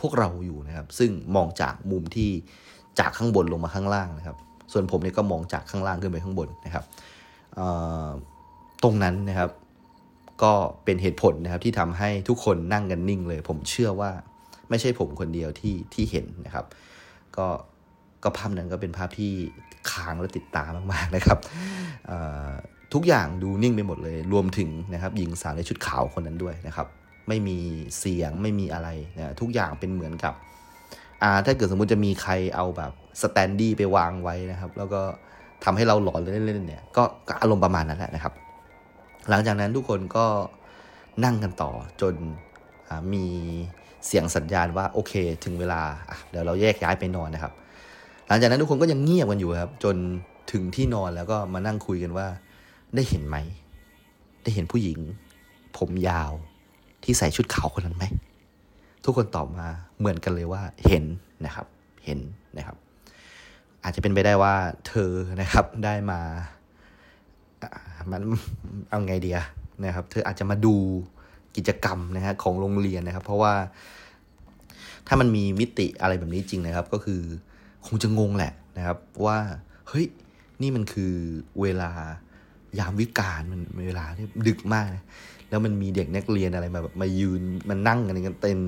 พวกเราอยู่นะครับ ซึ่งมองจากมุมที่จากข้างบนลงมาข้างล่างนะครับ ส่วนผมเนี่ยก็มองจากข้างล่างขึ้นไปข้างบนนะครับตรงนั้นนะครับ ก็เป็นเหตุผลนะครับที่ทำให้ทุกคนนั่งกันนิ่งเลย ผมเชื่อว่าไม่ใช่ผมคนเดียวที่ที่เห็นนะครับ ก็ก็ภาพนั้นก็เป็นภาพที่ ค้างและติดตามากๆนะครับทุกอย่างดูนิ่งไปหมดเลย รวมถึงนะครับหญิงสาวในชุดขาวคนนั้นด้วยนะครับ ไม่มีเสียงไม่มีอะไรนะทุกอย่างเป็นเหมือนกับอ่าถ้าเกิดสมมุติจะมีใครเอาแบบสแตนดี้ไปวางไว้นะครับ แล้วก็ทำให้เราหลอนเล่นๆเนี่ยก็อารมณ์ประมาณนั้นแหละนะครับ หลังจากนั้นทุกคนก็นั่งกันต่อจนมีเสียงสัญญาณว่าโอเค ถึงเวลาเดี๋ยวเราแยกย้ายไปนอนนะครับ หลังจากนั้นทุกคนก็ยังเงียบกันอยู่ครับ จนถึงที่นอนแล้วก็มานั่งคุยกันว่า ได้เห็นไหม ได้เห็นผู้หญิง ผมยาวที่ใส่ชุดขาวคนนั้นไหม ทุกคนตอบมาเหมือนกันเลยว่า เห็นนะครับ เห็นนะครับ อาจจะเป็นไปได้ว่าเธอนะครับได้มามันเอาไงเดียนะครับ เธออาจจะมาดูกิจกรรมนะฮะของโรงเรียนนะครับ เพราะว่าถ้ามันมีมิติอะไรแบบนี้จริงนะครับ ก็คือ คงจะงงแหละนะครับ ว่าเฮ้ยนี่มันคือเวลายามวิกาลมันเวลาที่ดึกมากนะแล้วมันมีเด็กนักเรียนอะไรมาแบบมายืนมานั่งกันกันเต็ม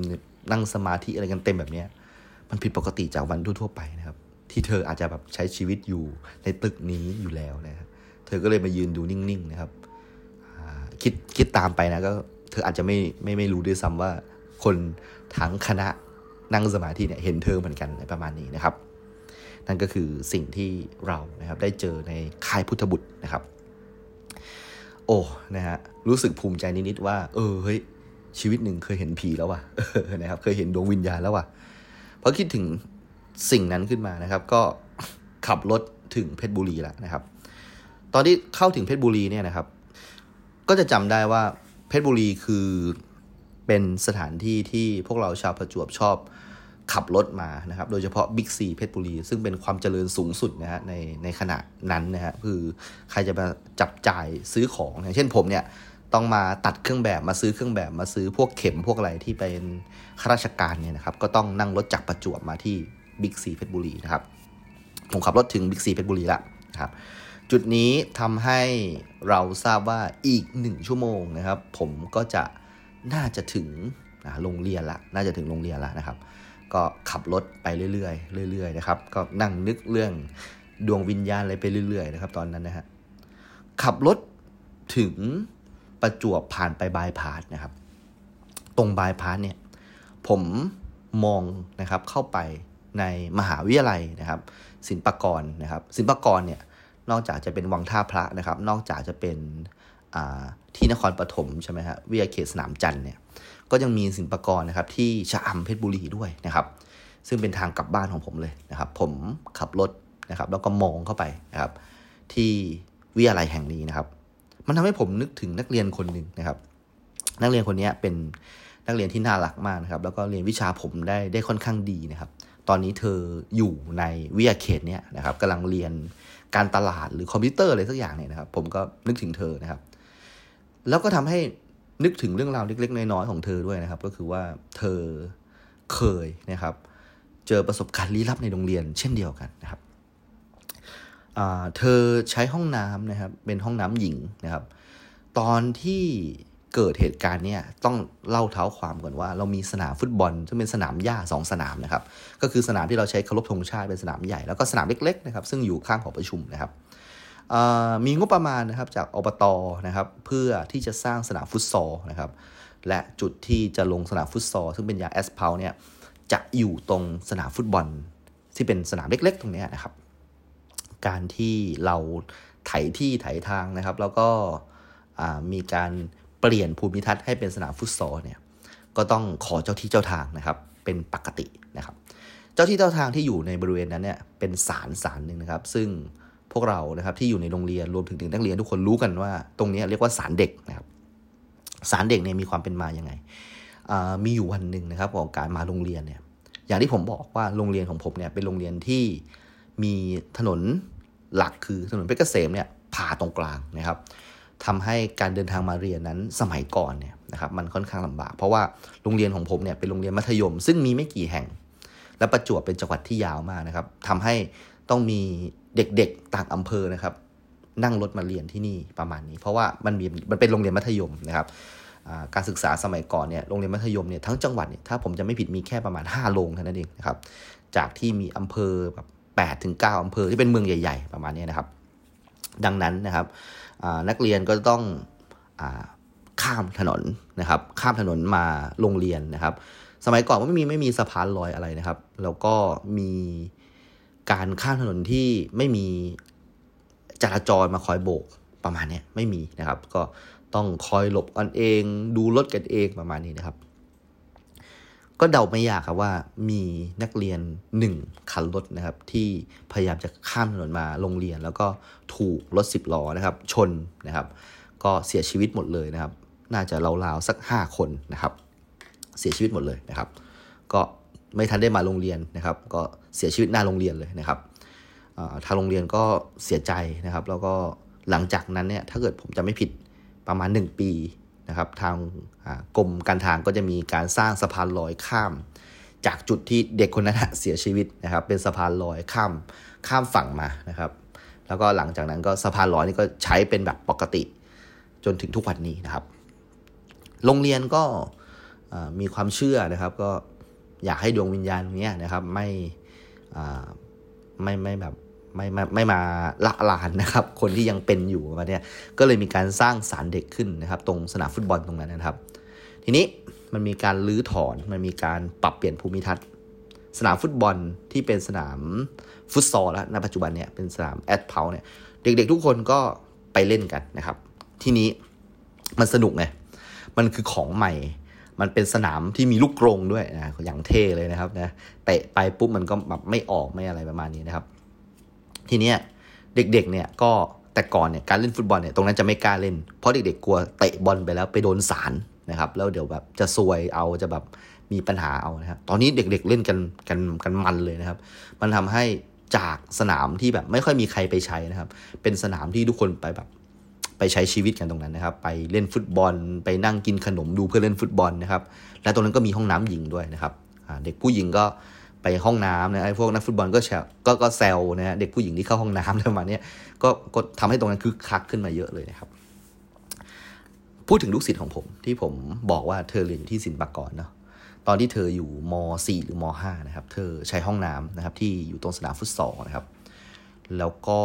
นั่งสมาธิอะไรกันเต็มแบบเนี้ยมันผิดปกติจากวันทั่วๆไปนะครับ ที่เธออาจจะแบบใช้ชีวิตอยู่ในตึกนี้อยู่แล้วนะครับเธอก็เลยมายืนดูนิ่งๆนะครับคิดคิดตามไปนะก็เธออาจจะไม่ไม่ไม่รู้ด้วยซ้ำว่าคนทั้งคณะนั่งสมาธิเนี่ยเห็นเธอเหมือนกันประมาณนี้นะครับ นั่นก็คือสิ่งที่เรานะครับได้เจอในค่ายพุทธบุตรนะครับ โอ้นะฮะรู้สึกภูมิใจนิดๆว่า เออเฮ้ยชีวิตหนึ่งเคยเห็นผีแล้วว่ะนะครับ เคยเห็นดวงวิญญาณแล้วว่ะพอคิดถึงสิ่งนั้นขึ้นมานะครับ ก็ขับรถถึงเพชรบุรีแล้วนะครับ ตอนที่เข้าถึงเพชรบุรีเนี่ยนะครับ ก็จะจำได้ว่าเพชรบุรีคือเป็นสถานที่ที่พวกเราชาวประจวบชอบ ขับรถมานะครับ โดยเฉพาะบิ๊กซีเพชรบุรี ซึ่งเป็นความเจริญสูงสุดนะฮะในในขณะนั้นนะฮะคือใครจะมาจับจ่ายซื้อของอย่างเช่นผมเนี่ยต้องมาตัดเครื่องแบบมาซื้อเครื่องแบบมาซื้อพวกเข็มพวกอะไรที่เป็นข้าราชการเนี่ยนะครับ ก็ต้องนั่งรถจากประจวบมาที่บิ๊กซีเพชรบุรีนะครับ ผมขับรถถึงบิ๊กซีเพชรบุรีแล้วนะครับ จุดนี้ทำให้เราทราบว่าอีกหนึ่งชั่วโมงนะครับ ผมก็จะน่าจะถึงโรงเรียนละ น่าจะถึงโรงเรียนละนะครับ ก็ขับรถไปเรื่อยๆเรื่อยๆนะครับ ก็นั่งนึกเรื่องดวงวิญญาณอะไรไปเรื่อยๆนะครับ ตอนนั้นนะฮะขับรถถึงประจวบผ่านไปบายพาสนะครับ ตรงบายพาสเนี่ย ผมมองนะครับเข้าไปในมหาวิทยาลัยนะครับ ศิลปากรนะครับ ศิลปากรเนี่ยนอกจากจะเป็นวังท่าพระนะครับ นอกจากจะเป็นที่นครปฐมใช่ไหมฮะวิทยาเขตสนามจันทร์เนี่ย ก็ยังมีศิลปากรนะครับที่ชะอำเพชรบุรีด้วยนะครับซึ่งเป็นทางกลับบ้านของผมเลยนะครับ ผมขับรถนะครับ แล้วก็มองเข้าไปนะครับ ที่วิทยาลัยแห่งนี้นะครับ มันทำให้ผมนึกถึงนักเรียนคนหนึ่งนะครับ นักเรียนคนนี้เป็นนักเรียนที่น่ารักมากนะครับ แล้วก็เรียนวิชาผมได้ได้ค่อนข้างดีนะครับ ตอนนี้เธออยู่ในวิทยาเขตเนี้ยนะครับกำลังเรียนการตลาดหรือคอมพิวเตอร์อะไรสักอย่างเนี่ยนะครับ ผมก็นึกถึงเธอนะครับ แล้วก็ทำให้ นึกถึงเรื่องราวเล็ก ๆ น้อยๆของเธอด้วยนะครับ ก็คือว่าเธอเคยนะครับ เจอประสบการณ์ลี้ลับในโรงเรียนเช่นเดียวกันนะครับเธอใช้ห้องน้ำนะครับ เป็นห้องน้ำหญิงนะครับ ตอนที่เกิดเหตุการณ์เนี่ยต้องเล่าเท้าความก่อนว่า เรามีสนามฟุตบอลซึ่งเป็นสนามหญ้าสองสนามนะครับ ก็คือสนามที่เราใช้เคารพธงชาติเป็นสนามใหญ่แล้วก็สนามเล็กๆนะครับ ซึ่งอยู่ข้างหอประชุมนะครับ มีงบประมาณนะครับจากอบตนะครับเพื่อที่จะสร้างสนามฟุตซอลนะครับและจุดที่จะลงสนามฟุตซอลซึ่งเป็นยางแอสเพลเนี่ยจะอยู่ตรงสนามฟุตบอลที่เป็นสนามเล็กๆ ตรงนี้นะครับ การที่เราไถที่ไถทางนะครับ แล้วก็มีการเปลี่ยนภูมิทัศน์ให้เป็นสนามฟุตซอลเนี่ยก็ต้องขอเจ้าที่เจ้าทางนะครับเป็นปกตินะครับ เจ้าที่เจ้าทางที่อยู่ในบริเวณนั้นเนี่ยเป็นศาลศาลหนึ่งนะครับ ซึ่ง พวกเรานะครับที่อยู่ในโรงเรียนรวมถึงนักเรียนทุกคนรู้กันว่า ตรงนี้เรียกว่าศาลเด็กนะครับศาลเด็กเนี่ยมีความเป็นมาอย่างไงมีอยู่วันหนึ่งนะครับของการมาโรงเรียนเนี่ยอย่างที่ผมบอกว่าโรงเรียนของผมเนี่ยเป็นโรงเรียนที่มีถนนหลักคือถนนเพชรเกษมเนี่ยผ่าตรงกลางนะครับทำให้การเดินทางมาเรียนนั้นสมัยก่อนเนี่ยนะครับมันค่อนข้างลำบาก เพราะว่าโรงเรียนของผมเนี่ยเป็นโรงเรียนมัธยม ซึ่งมีไม่กี่แห่ง และประจวบเป็นจังหวัดที่ยาวมากนะครับทำให้ต้องมี เด็กๆต่างอำเภอนะครับ นั่งรถมาเรียนที่นี่ประมาณนี้ เพราะว่ามันมีมันเป็นโรงเรียนมัธยมนะครับการศึกษาสมัยก่อนเนี่ยโรงเรียนมัธยมเนี่ยทั้งจังหวัดเนี่ยถ้าผมจะไม่ผิดมีแค่ประมาณ 5 โรงเท่านั้นเองนะครับจากที่มีอำเภอแบบ8ถึง9อำเภอที่เป็นเมืองใหญ่ ๆ ประมาณนี้นะครับ ดังนั้นนะครับนักเรียนก็ต้องอข้ามถนนนะครับ ข้ามถนนมาโรงเรียนนะครับ สมัยก่อนไม่มีไม่มีสะพานลอยอะไรนะครับ แล้วก็มี การข้ามถนนที่ไม่มีจราจรมาคอยโบกประมาณนี้ไม่มีนะครับ ก็ต้องคอยหลบกันเอง ดูรถกันเองประมาณนี้นะครับ ก็เดาไม่ยากครับว่ามีนักเรียนหนึ่งคันรถนะครับ ที่พยายามจะข้ามถนนมาโรงเรียน แล้วก็ถูกรถสิบล้อนะครับ ชนนะครับ ก็เสียชีวิตหมดเลยนะครับ น่าจะราวๆสักห้าคนนะครับ เสียชีวิตหมดเลยนะครับ ก็ ไม่ทันได้มาโรงเรียนนะครับ ก็เสียชีวิตหน้าโรงเรียนเลยนะครับทางโรงเรียนก็เสียใจนะครับ แล้วก็หลังจากนั้นเนี่ยถ้าเกิดผมจะไม่ผิดประมาณ 1 ปีนะครับ ทางกรมการทางก็จะมีการสร้างสะพานลอยข้าม จากจุดที่เด็กคนนั้นเสียชีวิตนะครับ เป็นสะพานลอยข้ามข้ามฝั่งมานะครับ แล้วก็หลังจากนั้นก็สะพานลอยนี่ก็ใช้เป็นแบบปกติจนถึงทุกวันนี้นะครับ โรงเรียนก็มีความเชื่อนะครับ ก็ อยากให้ดวงวิญญาณเนี้ยนะครับ ไม่ไม่ไม่แบบไม่ไม่ไม่มาละลานนะครับ คนที่ยังเป็นอยู่มาเนี่ยก็เลยมีการสร้างสารเด็กขึ้นนะครับ ตรงสนามฟุตบอลตรงนั้นนะครับ ทีนี้มันมีการลื้อถอนมันมีการปรับเปลี่ยนภูมิทัศน์ สนามฟุตบอลที่เป็นสนามฟุตซอลแล้วในปัจจุบันเนี่ยเป็นสนามแอดเพาเนี่ยเด็กๆทุกคนก็ไปเล่นกันนะครับ ทีนี้มันสนุกไงมันคือของใหม่ มันเป็นสนามที่มีลูกกรงด้วยนะอย่างเท่เลยนะครับนะเตะไปปุ๊บมันก็แบบไม่ออกไม่อะไรประมาณนี้นะครับ ทีเนี้ยเด็กๆเนี่ยก็แต่ก่อนเนี่ยการเล่นฟุตบอลเนี่ยตรงนั้นจะไม่กล้าเล่น เพราะเด็กๆกลัวเตะบอลไปแล้วไปโดนสารนะครับ แล้วเดี๋ยวแบบจะซวยเอาจะแบบมีปัญหาเอานะครับตอนนี้เด็กๆเล่นกันกันกันมันเลยนะครับ มันทำให้จากสนามที่แบบไม่ค่อยมีใครไปใช้นะครับ เป็นสนามที่ทุกคนไปแบบ ไปใช้ชีวิตกันตรงนั้นนะครับ ไปเล่นฟุตบอล ไปนั่งกินขนมดูเพื่อเล่นฟุตบอลนะครับ และตรงนั้นก็มีห้องน้ำหญิงด้วยนะครับเด็กผู้หญิงก็ไปห้องน้ำนะไอ้พวกนักฟุตบอลก็แชก็ก็แซวนะฮะเด็กผู้หญิงที่เข้าห้องน้ำประมาณนี้ก็ก็ทำให้ตรงนั้นคึกคักขึ้นมาเยอะเลยนะครับ พูดถึงลูกศิษย์ของผม ที่ผมบอกว่าเธอเรียนอยู่ที่ศิลปากรเนาะตอนที่เธออยู่ม .4 หรือม .5 นะครับ เธอใช้ห้องน้ำนะครับ ที่อยู่ตรงสนามฟุตซอลนะครับ แล้วก็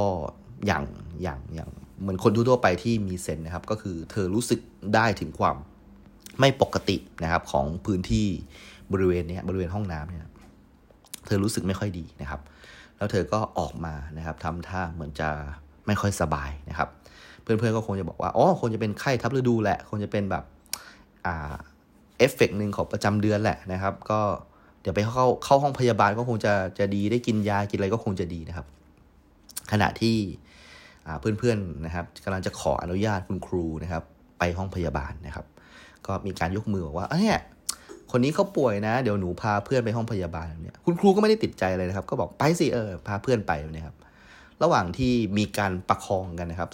อย่างอย่างอย่าง เหมือนคนทั่วไปที่มีเซนนะครับ ก็คือเธอรู้สึกได้ถึงความไม่ปกตินะครับ ของพื้นที่บริเวณนี้บริเวณห้องน้ำเนี่ยเธอรู้สึกไม่ค่อยดีนะครับ แล้วเธอก็ออกมานะครับทำท่าเหมือนจะไม่ค่อยสบายนะครับ เพื่อนๆก็คงจะบอกว่าอ๋อคงจะเป็นไข้ทับฤดูแหละคงจะเป็นแบบอ่าเอฟเฟกหนึ่งของประจำเดือนแหละนะครับ ก็เดี๋ยวไปเข้าเข้าห้องพยาบาลก็คงจะจะดีได้กินยากินอะไรก็คงจะดีนะครับ ขณะที่ เพื่อนๆนะครับกำลังจะขออนุญาตคุณครูนะครับ ไปห้องพยาบาลนะครับ ก็มีการยกมือบอกว่าเนี่ยคนนี้เขาป่วยนะ เดี๋ยวหนูพาเพื่อนไปห้องพยาบาลเนี่ยคุณครูก็ไม่ได้ติดใจอะไรนะครับ ก็บอกไปสิเออพาเพื่อนไปนะครับ ระหว่างที่มีการประคองกันนะครับ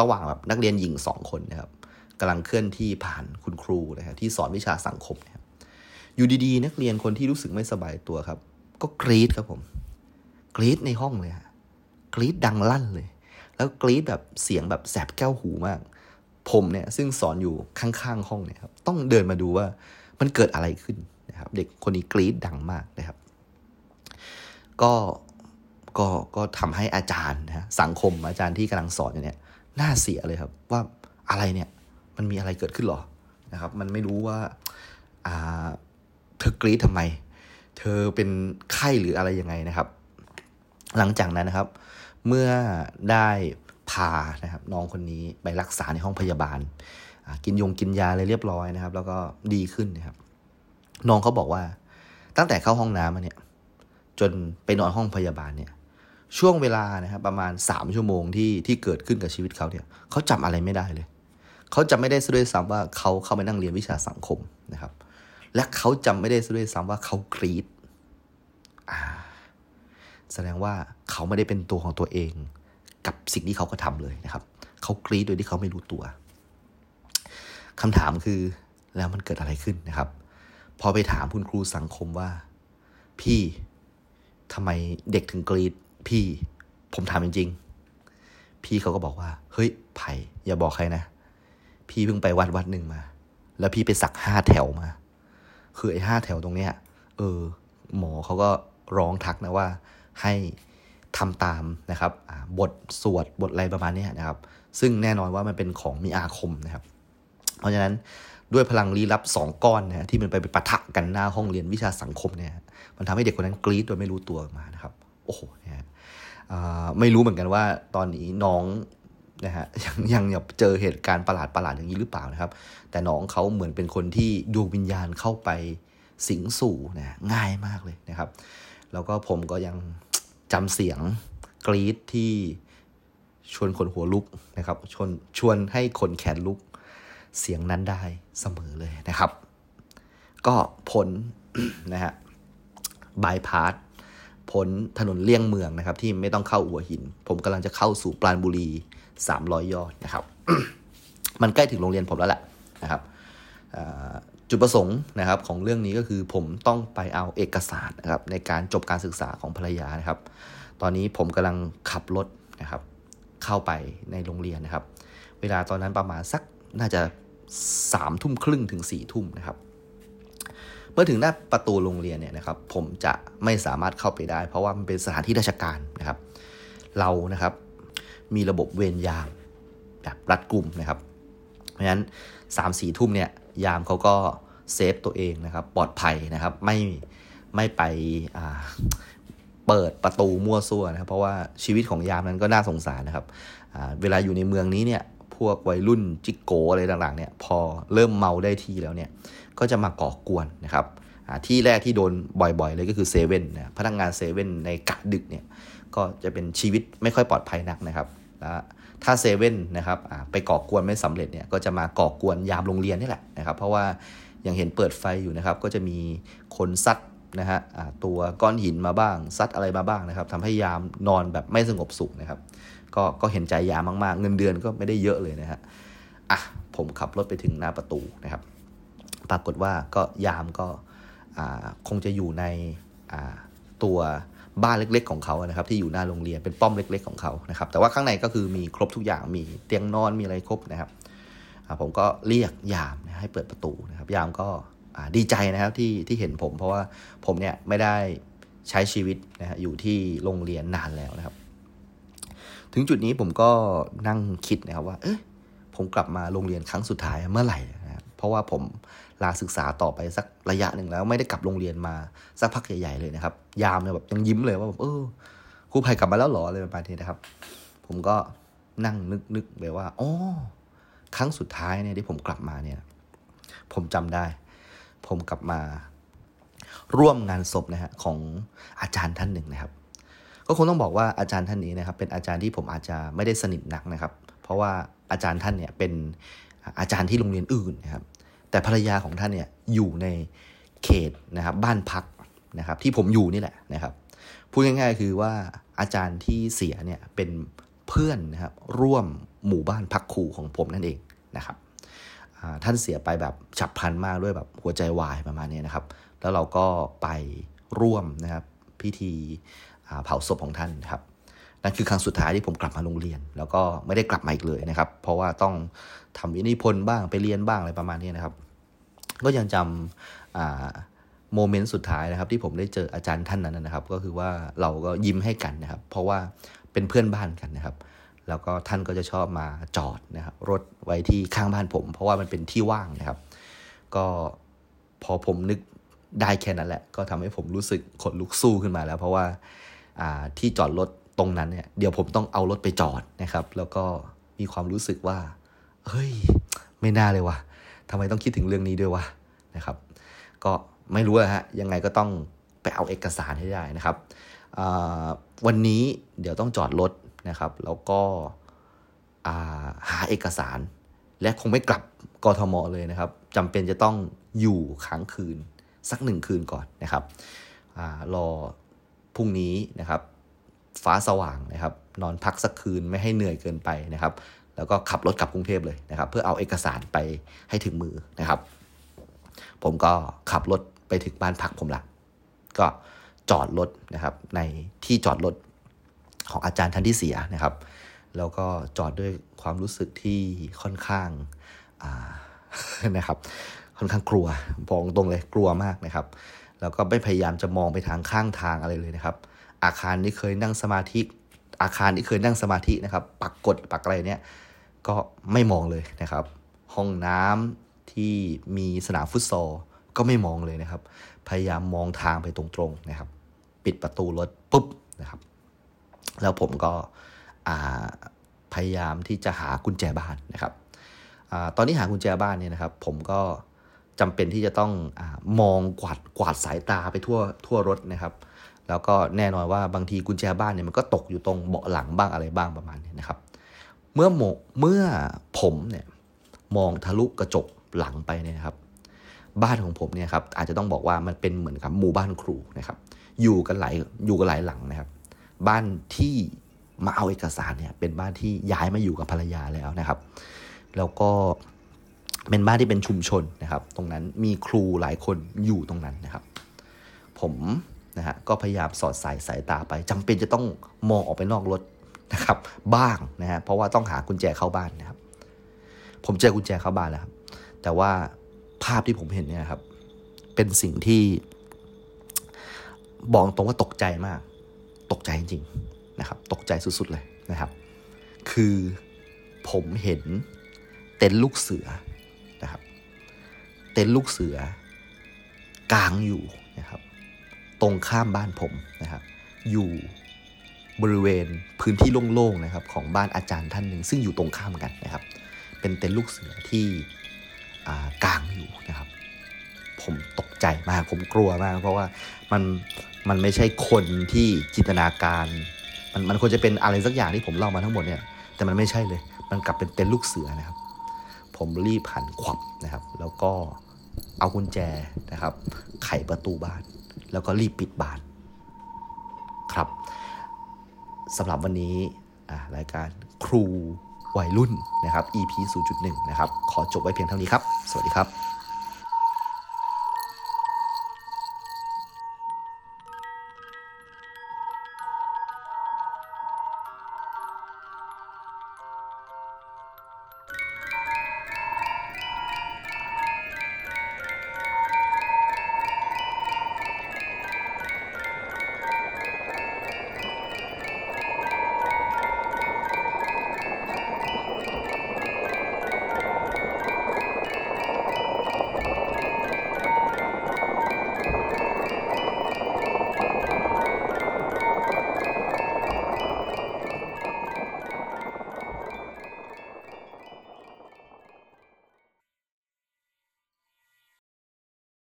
ระหว่างแบบนักเรียนหญิงสองคนนะครับกำลังเคลื่อนที่ผ่านคุณครูนะครับที่สอนวิชาสังคมนะครับอยู่ดีๆ นักเรียนคนที่รู้สึกไม่สบายตัวครับ ก็กรี๊ดครับผม กรี๊ดในห้องเลยฮะกรี๊ดดังลั่นเลย แล้วกรี๊ดแบบเสียงแบบแสบแก้วหูมาก ผมเนี่ยซึ่งสอนอยู่ข้างๆห้องเนี่ยครับต้องเดินมาดูว่ามันเกิดอะไรขึ้นนะครับ เด็กคนนี้กรี๊ดดังมากนะครับ ก็ก็ก็ทำให้อาจารย์นะสังคมอาจารย์ที่กำลังสอนอยู่เนี่ยน่าเสียเลยครับว่าอะไรเนี่ยมันมีอะไรเกิดขึ้นหรอนะครับ มันไม่รู้ว่าอ่าเธอกรี๊ดทำไม เธอเป็นไข้หรืออะไรยังไงนะครับ หลังจากนั้นนะครับ เมื่อได้พานะครับน้องคนนี้ไปรักษาในห้องพยาบาล กินยงกินยาอะไรเรียบร้อยนะครับ แล้วก็ดีขึ้นนะครับ น้องเขาบอกว่าตั้งแต่เข้าห้องน้ำมาเนี่ย จนไปนอนห้องพยาบาลเนี่ย ช่วงเวลานะครับประมาณสามชั่วโมงที่ที่เกิดขึ้นกับชีวิตเขาเนี่ยเขาจำอะไรไม่ได้เลยเขาจำไม่ได้ซะด้วยซ้ำว่าเขาเข้าไปนั่งเรียนวิชาสังคมนะครับ และเขาจำไม่ได้ซะด้วยซ้ำว่าเขากรีดอ่าแสดงว่า เขาไม่ได้เป็นตัวของตัวเอง กับสิ่งที่เขาก็ทำเลยนะครับ เขากรีดโดยที่เขาไม่รู้ตัวคำถามคือแล้วมันเกิดอะไรขึ้นนะครับ พอไปถามคุณครูสังคมว่า พี่ทำไมเด็กถึงกรีดพี่ ผมถามจริงๆ พี่เขาก็บอกว่า เฮ้ยไผ่อย่าบอกใครนะ พี่เพิ่งไปวัดวัดหนึ่งมา แล้วพี่ไปสักห้าแถวมา คือไอ้ห้าแถวตรงเนี้ย เออ หมอเขาก็ร้องทักนะว่า ให้ ทำตามนะครับบทสวดบทอะไรประมาณนี้นะครับ ซึ่งแน่นอนว่ามันเป็นของมีอาคมนะครับ เพราะฉะนั้นด้วยพลังลี้ลับสองก้อนนะที่มันไปไปปะทะกันหน้าห้องเรียนวิชาสังคมเนี่ยมันทำให้เด็กคนนั้นกรี๊ดโดยไม่รู้ตัวมานะครับ โอ้โหนี่ยไม่รู้เหมือนกันว่าตอนนี้น้องนะฮะยังยังเจอเหตุการณ์ประหลาดประหลาดอย่างนี้หรือเปล่านะครับ แต่น้องเขาเหมือนเป็นคนที่ดวงวิญญาณเข้าไปสิงสู่นะง่ายมากเลยนะครับ แล้วก็ผมก็ยัง จำเสียงกรีดที่ชวนคนหัวลุกนะครับ ชวนชวนให้คนแขนลุก เสียงนั้นได้เสมอเลยนะครับ ก็ผลนะฮะบายพาสพ้นถนนเลี่ยงเมืองนะครับ ที่ไม่ต้องเข้าอัวหิน ผมกำลังจะเข้าสู่ปราณบุรี 300 ยอดนะครับ มันใกล้ถึงโรงเรียนผมแล้วแหละนะครับ จุดประสงค์นะครับของเรื่องนี้ก็คือผมต้องไปเอาเอกสารนะครับในการจบการศึกษาของภรรยานะครับ ตอนนี้ผมกำลังขับรถนะครับเข้าไปในโรงเรียนนะครับ เวลาตอนนั้นประมาณสักน่าจะสามทุ่มครึ่งถึงสี่ทุ่มนะครับ เมื่อถึงหน้าประตูโรงเรียนเนี่ยนะครับ ผมจะไม่สามารถเข้าไปได้ เพราะว่ามันเป็นสถานที่ราชการนะครับ เรานะครับมีระบบเวรยามแบบรัดกลุ่มนะครับ เพราะฉะนั้นสามสี่ทุ่มเนี่ย ยามเขาก็เซฟตัวเองนะครับ ปลอดภัยนะครับ ไม่ไม่ไปเปิดประตูมั่วซั่วนะครับ เพราะว่าชีวิตของยามนั้นก็น่าสงสารนะครับเวลาอยู่ในเมืองนี้เนี่ยพวกวัยรุ่นจิกโกอะไรต่างๆเนี่ยพอเริ่มเมาได้ที่แล้วเนี่ยก็จะมาก่อกวนนะครับที่แรกที่โดนบ่อยๆเลยก็คือเซเว่นนะพนักงงานเซเว่นในกะดึกเนี่ยก็จะเป็นชีวิตไม่ค่อยปลอดภัยนักนะครับ ถ้าเซเว่นนะครับไปก่อกวนไม่สำเร็จเนี่ยก็จะมาก่อกวนยามโรงเรียนนี่แหละนะครับ เพราะว่าย่างเห็นเปิดไฟอยู่นะครับ ก็จะมีคนซัดนะฮะตัวก้อนหินมาบ้างซัดอะไรมาบ้างนะครับทำให้ยามนอนแบบไม่สงบสุขนะครับ ก็ก็เห็นใจยามมาก ๆ เงินเดือนก็ไม่ได้เยอะเลยนะฮะอะผมขับรถไปถึงหน้าประตูนะครับ ปรากฏว่าก็ยามก็คงจะอยู่ในตัว บ้านเล็ก ๆ ของเขานะครับ ที่อยู่หน้าโรงเรียนเป็นป้อมเล็ก ๆ ของเขานะครับ แต่ว่าข้างในก็คือมีครบทุกอย่างมีเตียงนอนมีอะไรครบนะครับผมก็เรียกยามให้เปิดประตูนะครับ ยามก็ดีใจนะครับที่ที่เห็นผม เพราะว่าผมเนี่ยไม่ได้ใช้ชีวิตนะฮะอยู่ที่โรงเรียนนานแล้วนะครับ ถึงจุดนี้ผมก็นั่งคิดนะครับว่า เอ้ยผมกลับมาโรงเรียนครั้งสุดท้ายเมื่อไหร่นะครับเพราะว่าผม ลาศึกษาต่อไปสักระยะหนึ่งแล้วไม่ได้กลับโรงเรียนมาสักพักใหญ่ๆเลยนะครับ ยามเนี่ยแบบยังยิ้มเลยว่าแบบเออครูภัยกลับมาแล้วหรออะไรประมาณนี้นะครับ ผมก็นั่งนึกๆไปว่าอ๋อครั้งสุดท้ายเนี่ยที่ผมกลับมาเนี่ย ผมจำได้ ผมกลับมาร่วมงานศพนะฮะของอาจารย์ท่านหนึ่งนะครับ ก็คงต้องบอกว่าอาจารย์ท่านนี้นะครับ เป็นอาจารย์ที่ผมอาจจะไม่ได้สนิทนักนะครับ เพราะว่าอาจารย์ท่านเนี่ยเป็นอาจารย์ที่โรงเรียนอื่นนะครับ แต่ภรรยาของท่านเนี่ยอยู่ในเขตนะครับบ้านพักนะครับที่ผมอยู่นี่แหละนะครับพูดง่ายๆคือว่าอาจารย์ที่เสียเนี่ยเป็นเพื่อนนะครับร่วมหมู่บ้านพักครูของผมนั่นเองนะครับท่านเสียไปแบบฉับพลันมากด้วยแบบหัวใจวายประมาณนี้นะครับ แล้วเราก็ไปร่วมนะครับพิธีเผาศพของท่านครับนั่นคือครั้งสุดท้ายที่ผมกลับมาโรงเรียน แล้วก็ไม่ได้กลับมาอีกเลยนะครับ เพราะว่าต้อง ทำวินิพนธ์บ้างไปเรียนบ้างอะไรประมาณนี้นะครับ ก็ยังจำโมเมนต์สุดท้ายนะครับ ที่ผมได้เจออาจารย์ท่านนั้นนะครับ ก็คือว่าเราก็ยิ้มให้กันนะครับ เพราะว่าเป็นเพื่อนบ้านกันนะครับ แล้วก็ท่านก็จะชอบมาจอดนะครับ รถไว้ที่ข้างบ้านผม เพราะว่ามันเป็นที่ว่างนะครับ ก็พอผมนึกได้แค่นั้นแหละ ก็ทำให้ผมรู้สึกขนลุกสู้ขึ้นมาแล้ว เพราะว่าที่จอดรถตรงนั้นเนี่ยเดี๋ยวผมต้องเอารถไปจอดนะครับ แล้วก็มีความรู้สึกว่า เฮ้ย ไม่น่าเลยวะทำไมต้องคิดถึงเรื่องนี้ด้วยวะนะครับ ก็ไม่รู้ฮะยังไงก็ต้องไปเอาเอกสารให้ได้นะครับ วันนี้เดี๋ยวต้องจอดรถนะครับ แล้วก็หาเอกสาร และคงไม่กลับกทมเลยนะครับจำเป็นจะต้องอยู่ค้างคืนสักหนึ่งคืนก่อนนะครับอรอพรุ่งนี้นะครับ ฟ้าสว่างนะครับ นอนพักสักคืนไม่ให้เหนื่อยเกินไปนะครับ แล้วก็ขับรถกลับกรุงเทพเลยนะครับ เพื่อเอาเอกสารไปให้ถึงมือนะครับ ผมก็ขับรถไปถึงบ้านพักผมละก็จอดรถนะครับ ในที่จอดรถของอาจารย์ท่านที่เสียนะครับ แล้วก็จอดด้วยความรู้สึกที่ค่อนข้างนะครับ ค่อนข้างกลัวบอกตรงเลยกลัวมากนะครับ แล้วก็ไม่พยายามจะมองไปทางข้างทางอะไรเลยนะครับ อาคารนี้เคยนั่งสมาธิอาคารที่เคยนั่งสมาธินะครับ ปักกดปักอะไรเนี่ย ก็ไม่มองเลยนะครับ ห้องน้ำที่มีสนามฟุตซอลก็ไม่มองเลยนะครับ พยายามมองทางไปตรงๆนะครับ ปิดประตูรถปุ๊บนะครับ แล้วผมก็พยายามที่จะหากุญแจบ้านนะครับอตอนนี้หากุญแจบ้านเนี่ยนะครับ ผมก็จำเป็นที่จะต้องอมองกวาดกวาดสายตาไปทั่วทั่วรถนะครับ แล้วก็แน่นอนว่าบางทีกุญแจบ้านเนี่ยมันก็ตกอยู่ตรงเบาะหลังบ้างอะไรบ้างประมาณนี้นะครับ เมื่อโมเมื่อผมเนี่ยมองทะลุกระจกหลังไปเนี่ยครับ บ้านของผมเนี่ยครับอาจจะต้องบอกว่ามันเป็นเหมือนกับหมู่บ้านครูนะครับ อยู่กันหลายอยู่กันหลายหลังนะครับ บ้านที่มาเอาเอกสารเนี่ยเป็นบ้านที่ย้ายมาอยู่กับภรรยาแล้วนะครับ แล้วก็เป็นบ้านที่เป็นชุมชนนะครับ ตรงนั้นมีครูหลายคนอยู่ตรงนั้นนะครับ ผมนะฮะก็พยายามสอดสายสายตาไปจำเป็นจะต้องมองออกไปนอกรถ นะครับ บ้างนะฮะเพราะว่าต้องหากุญแจเข้าบ้านนะครับ ผมเจอกุญแจเข้าบ้านแล้วครับ แต่ว่าภาพที่ผมเห็นเนี่ยครับ เป็นสิ่งที่บอกตรงว่าตกใจมาก ตกใจจริงๆนะครับ ตกใจสุดๆเลยนะครับ คือผมเห็นเต็นท์ลูกเสือนะครับ เต็นท์ลูกเสือกลางอยู่นะครับ ตรงข้ามบ้านผมนะครับ อยู่ บริเวณพื้นที่โล่งๆนะครับของบ้านอาจารย์ท่านหนึ่งซึ่งอยู่ตรงข้ามกันนะครับ เป็นเต็นท์ลูกเสือที่กลางอยู่นะครับ ผมตกใจมากผมกลัวมาก เพราะว่ามันมันไม่ใช่คนที่จินตนาการมันมันควรจะเป็นอะไรสักอย่างที่ผมเล่ามาทั้งหมดเนี่ย แต่มันไม่ใช่เลย มันกลับเป็นเต็นท์ลูกเสือนะครับ ผมรีบหันขวับนะครับ แล้วก็เอากุญแจนะครับ ไขประตูบ้าน แล้วก็รีบปิดบ้านครับ สำหรับวันนี้รายการครูวัยรุ่นนะครับ EP 0.1 นะครับ ขอจบไว้เพียงเท่านี้ครับ สวัสดีครับ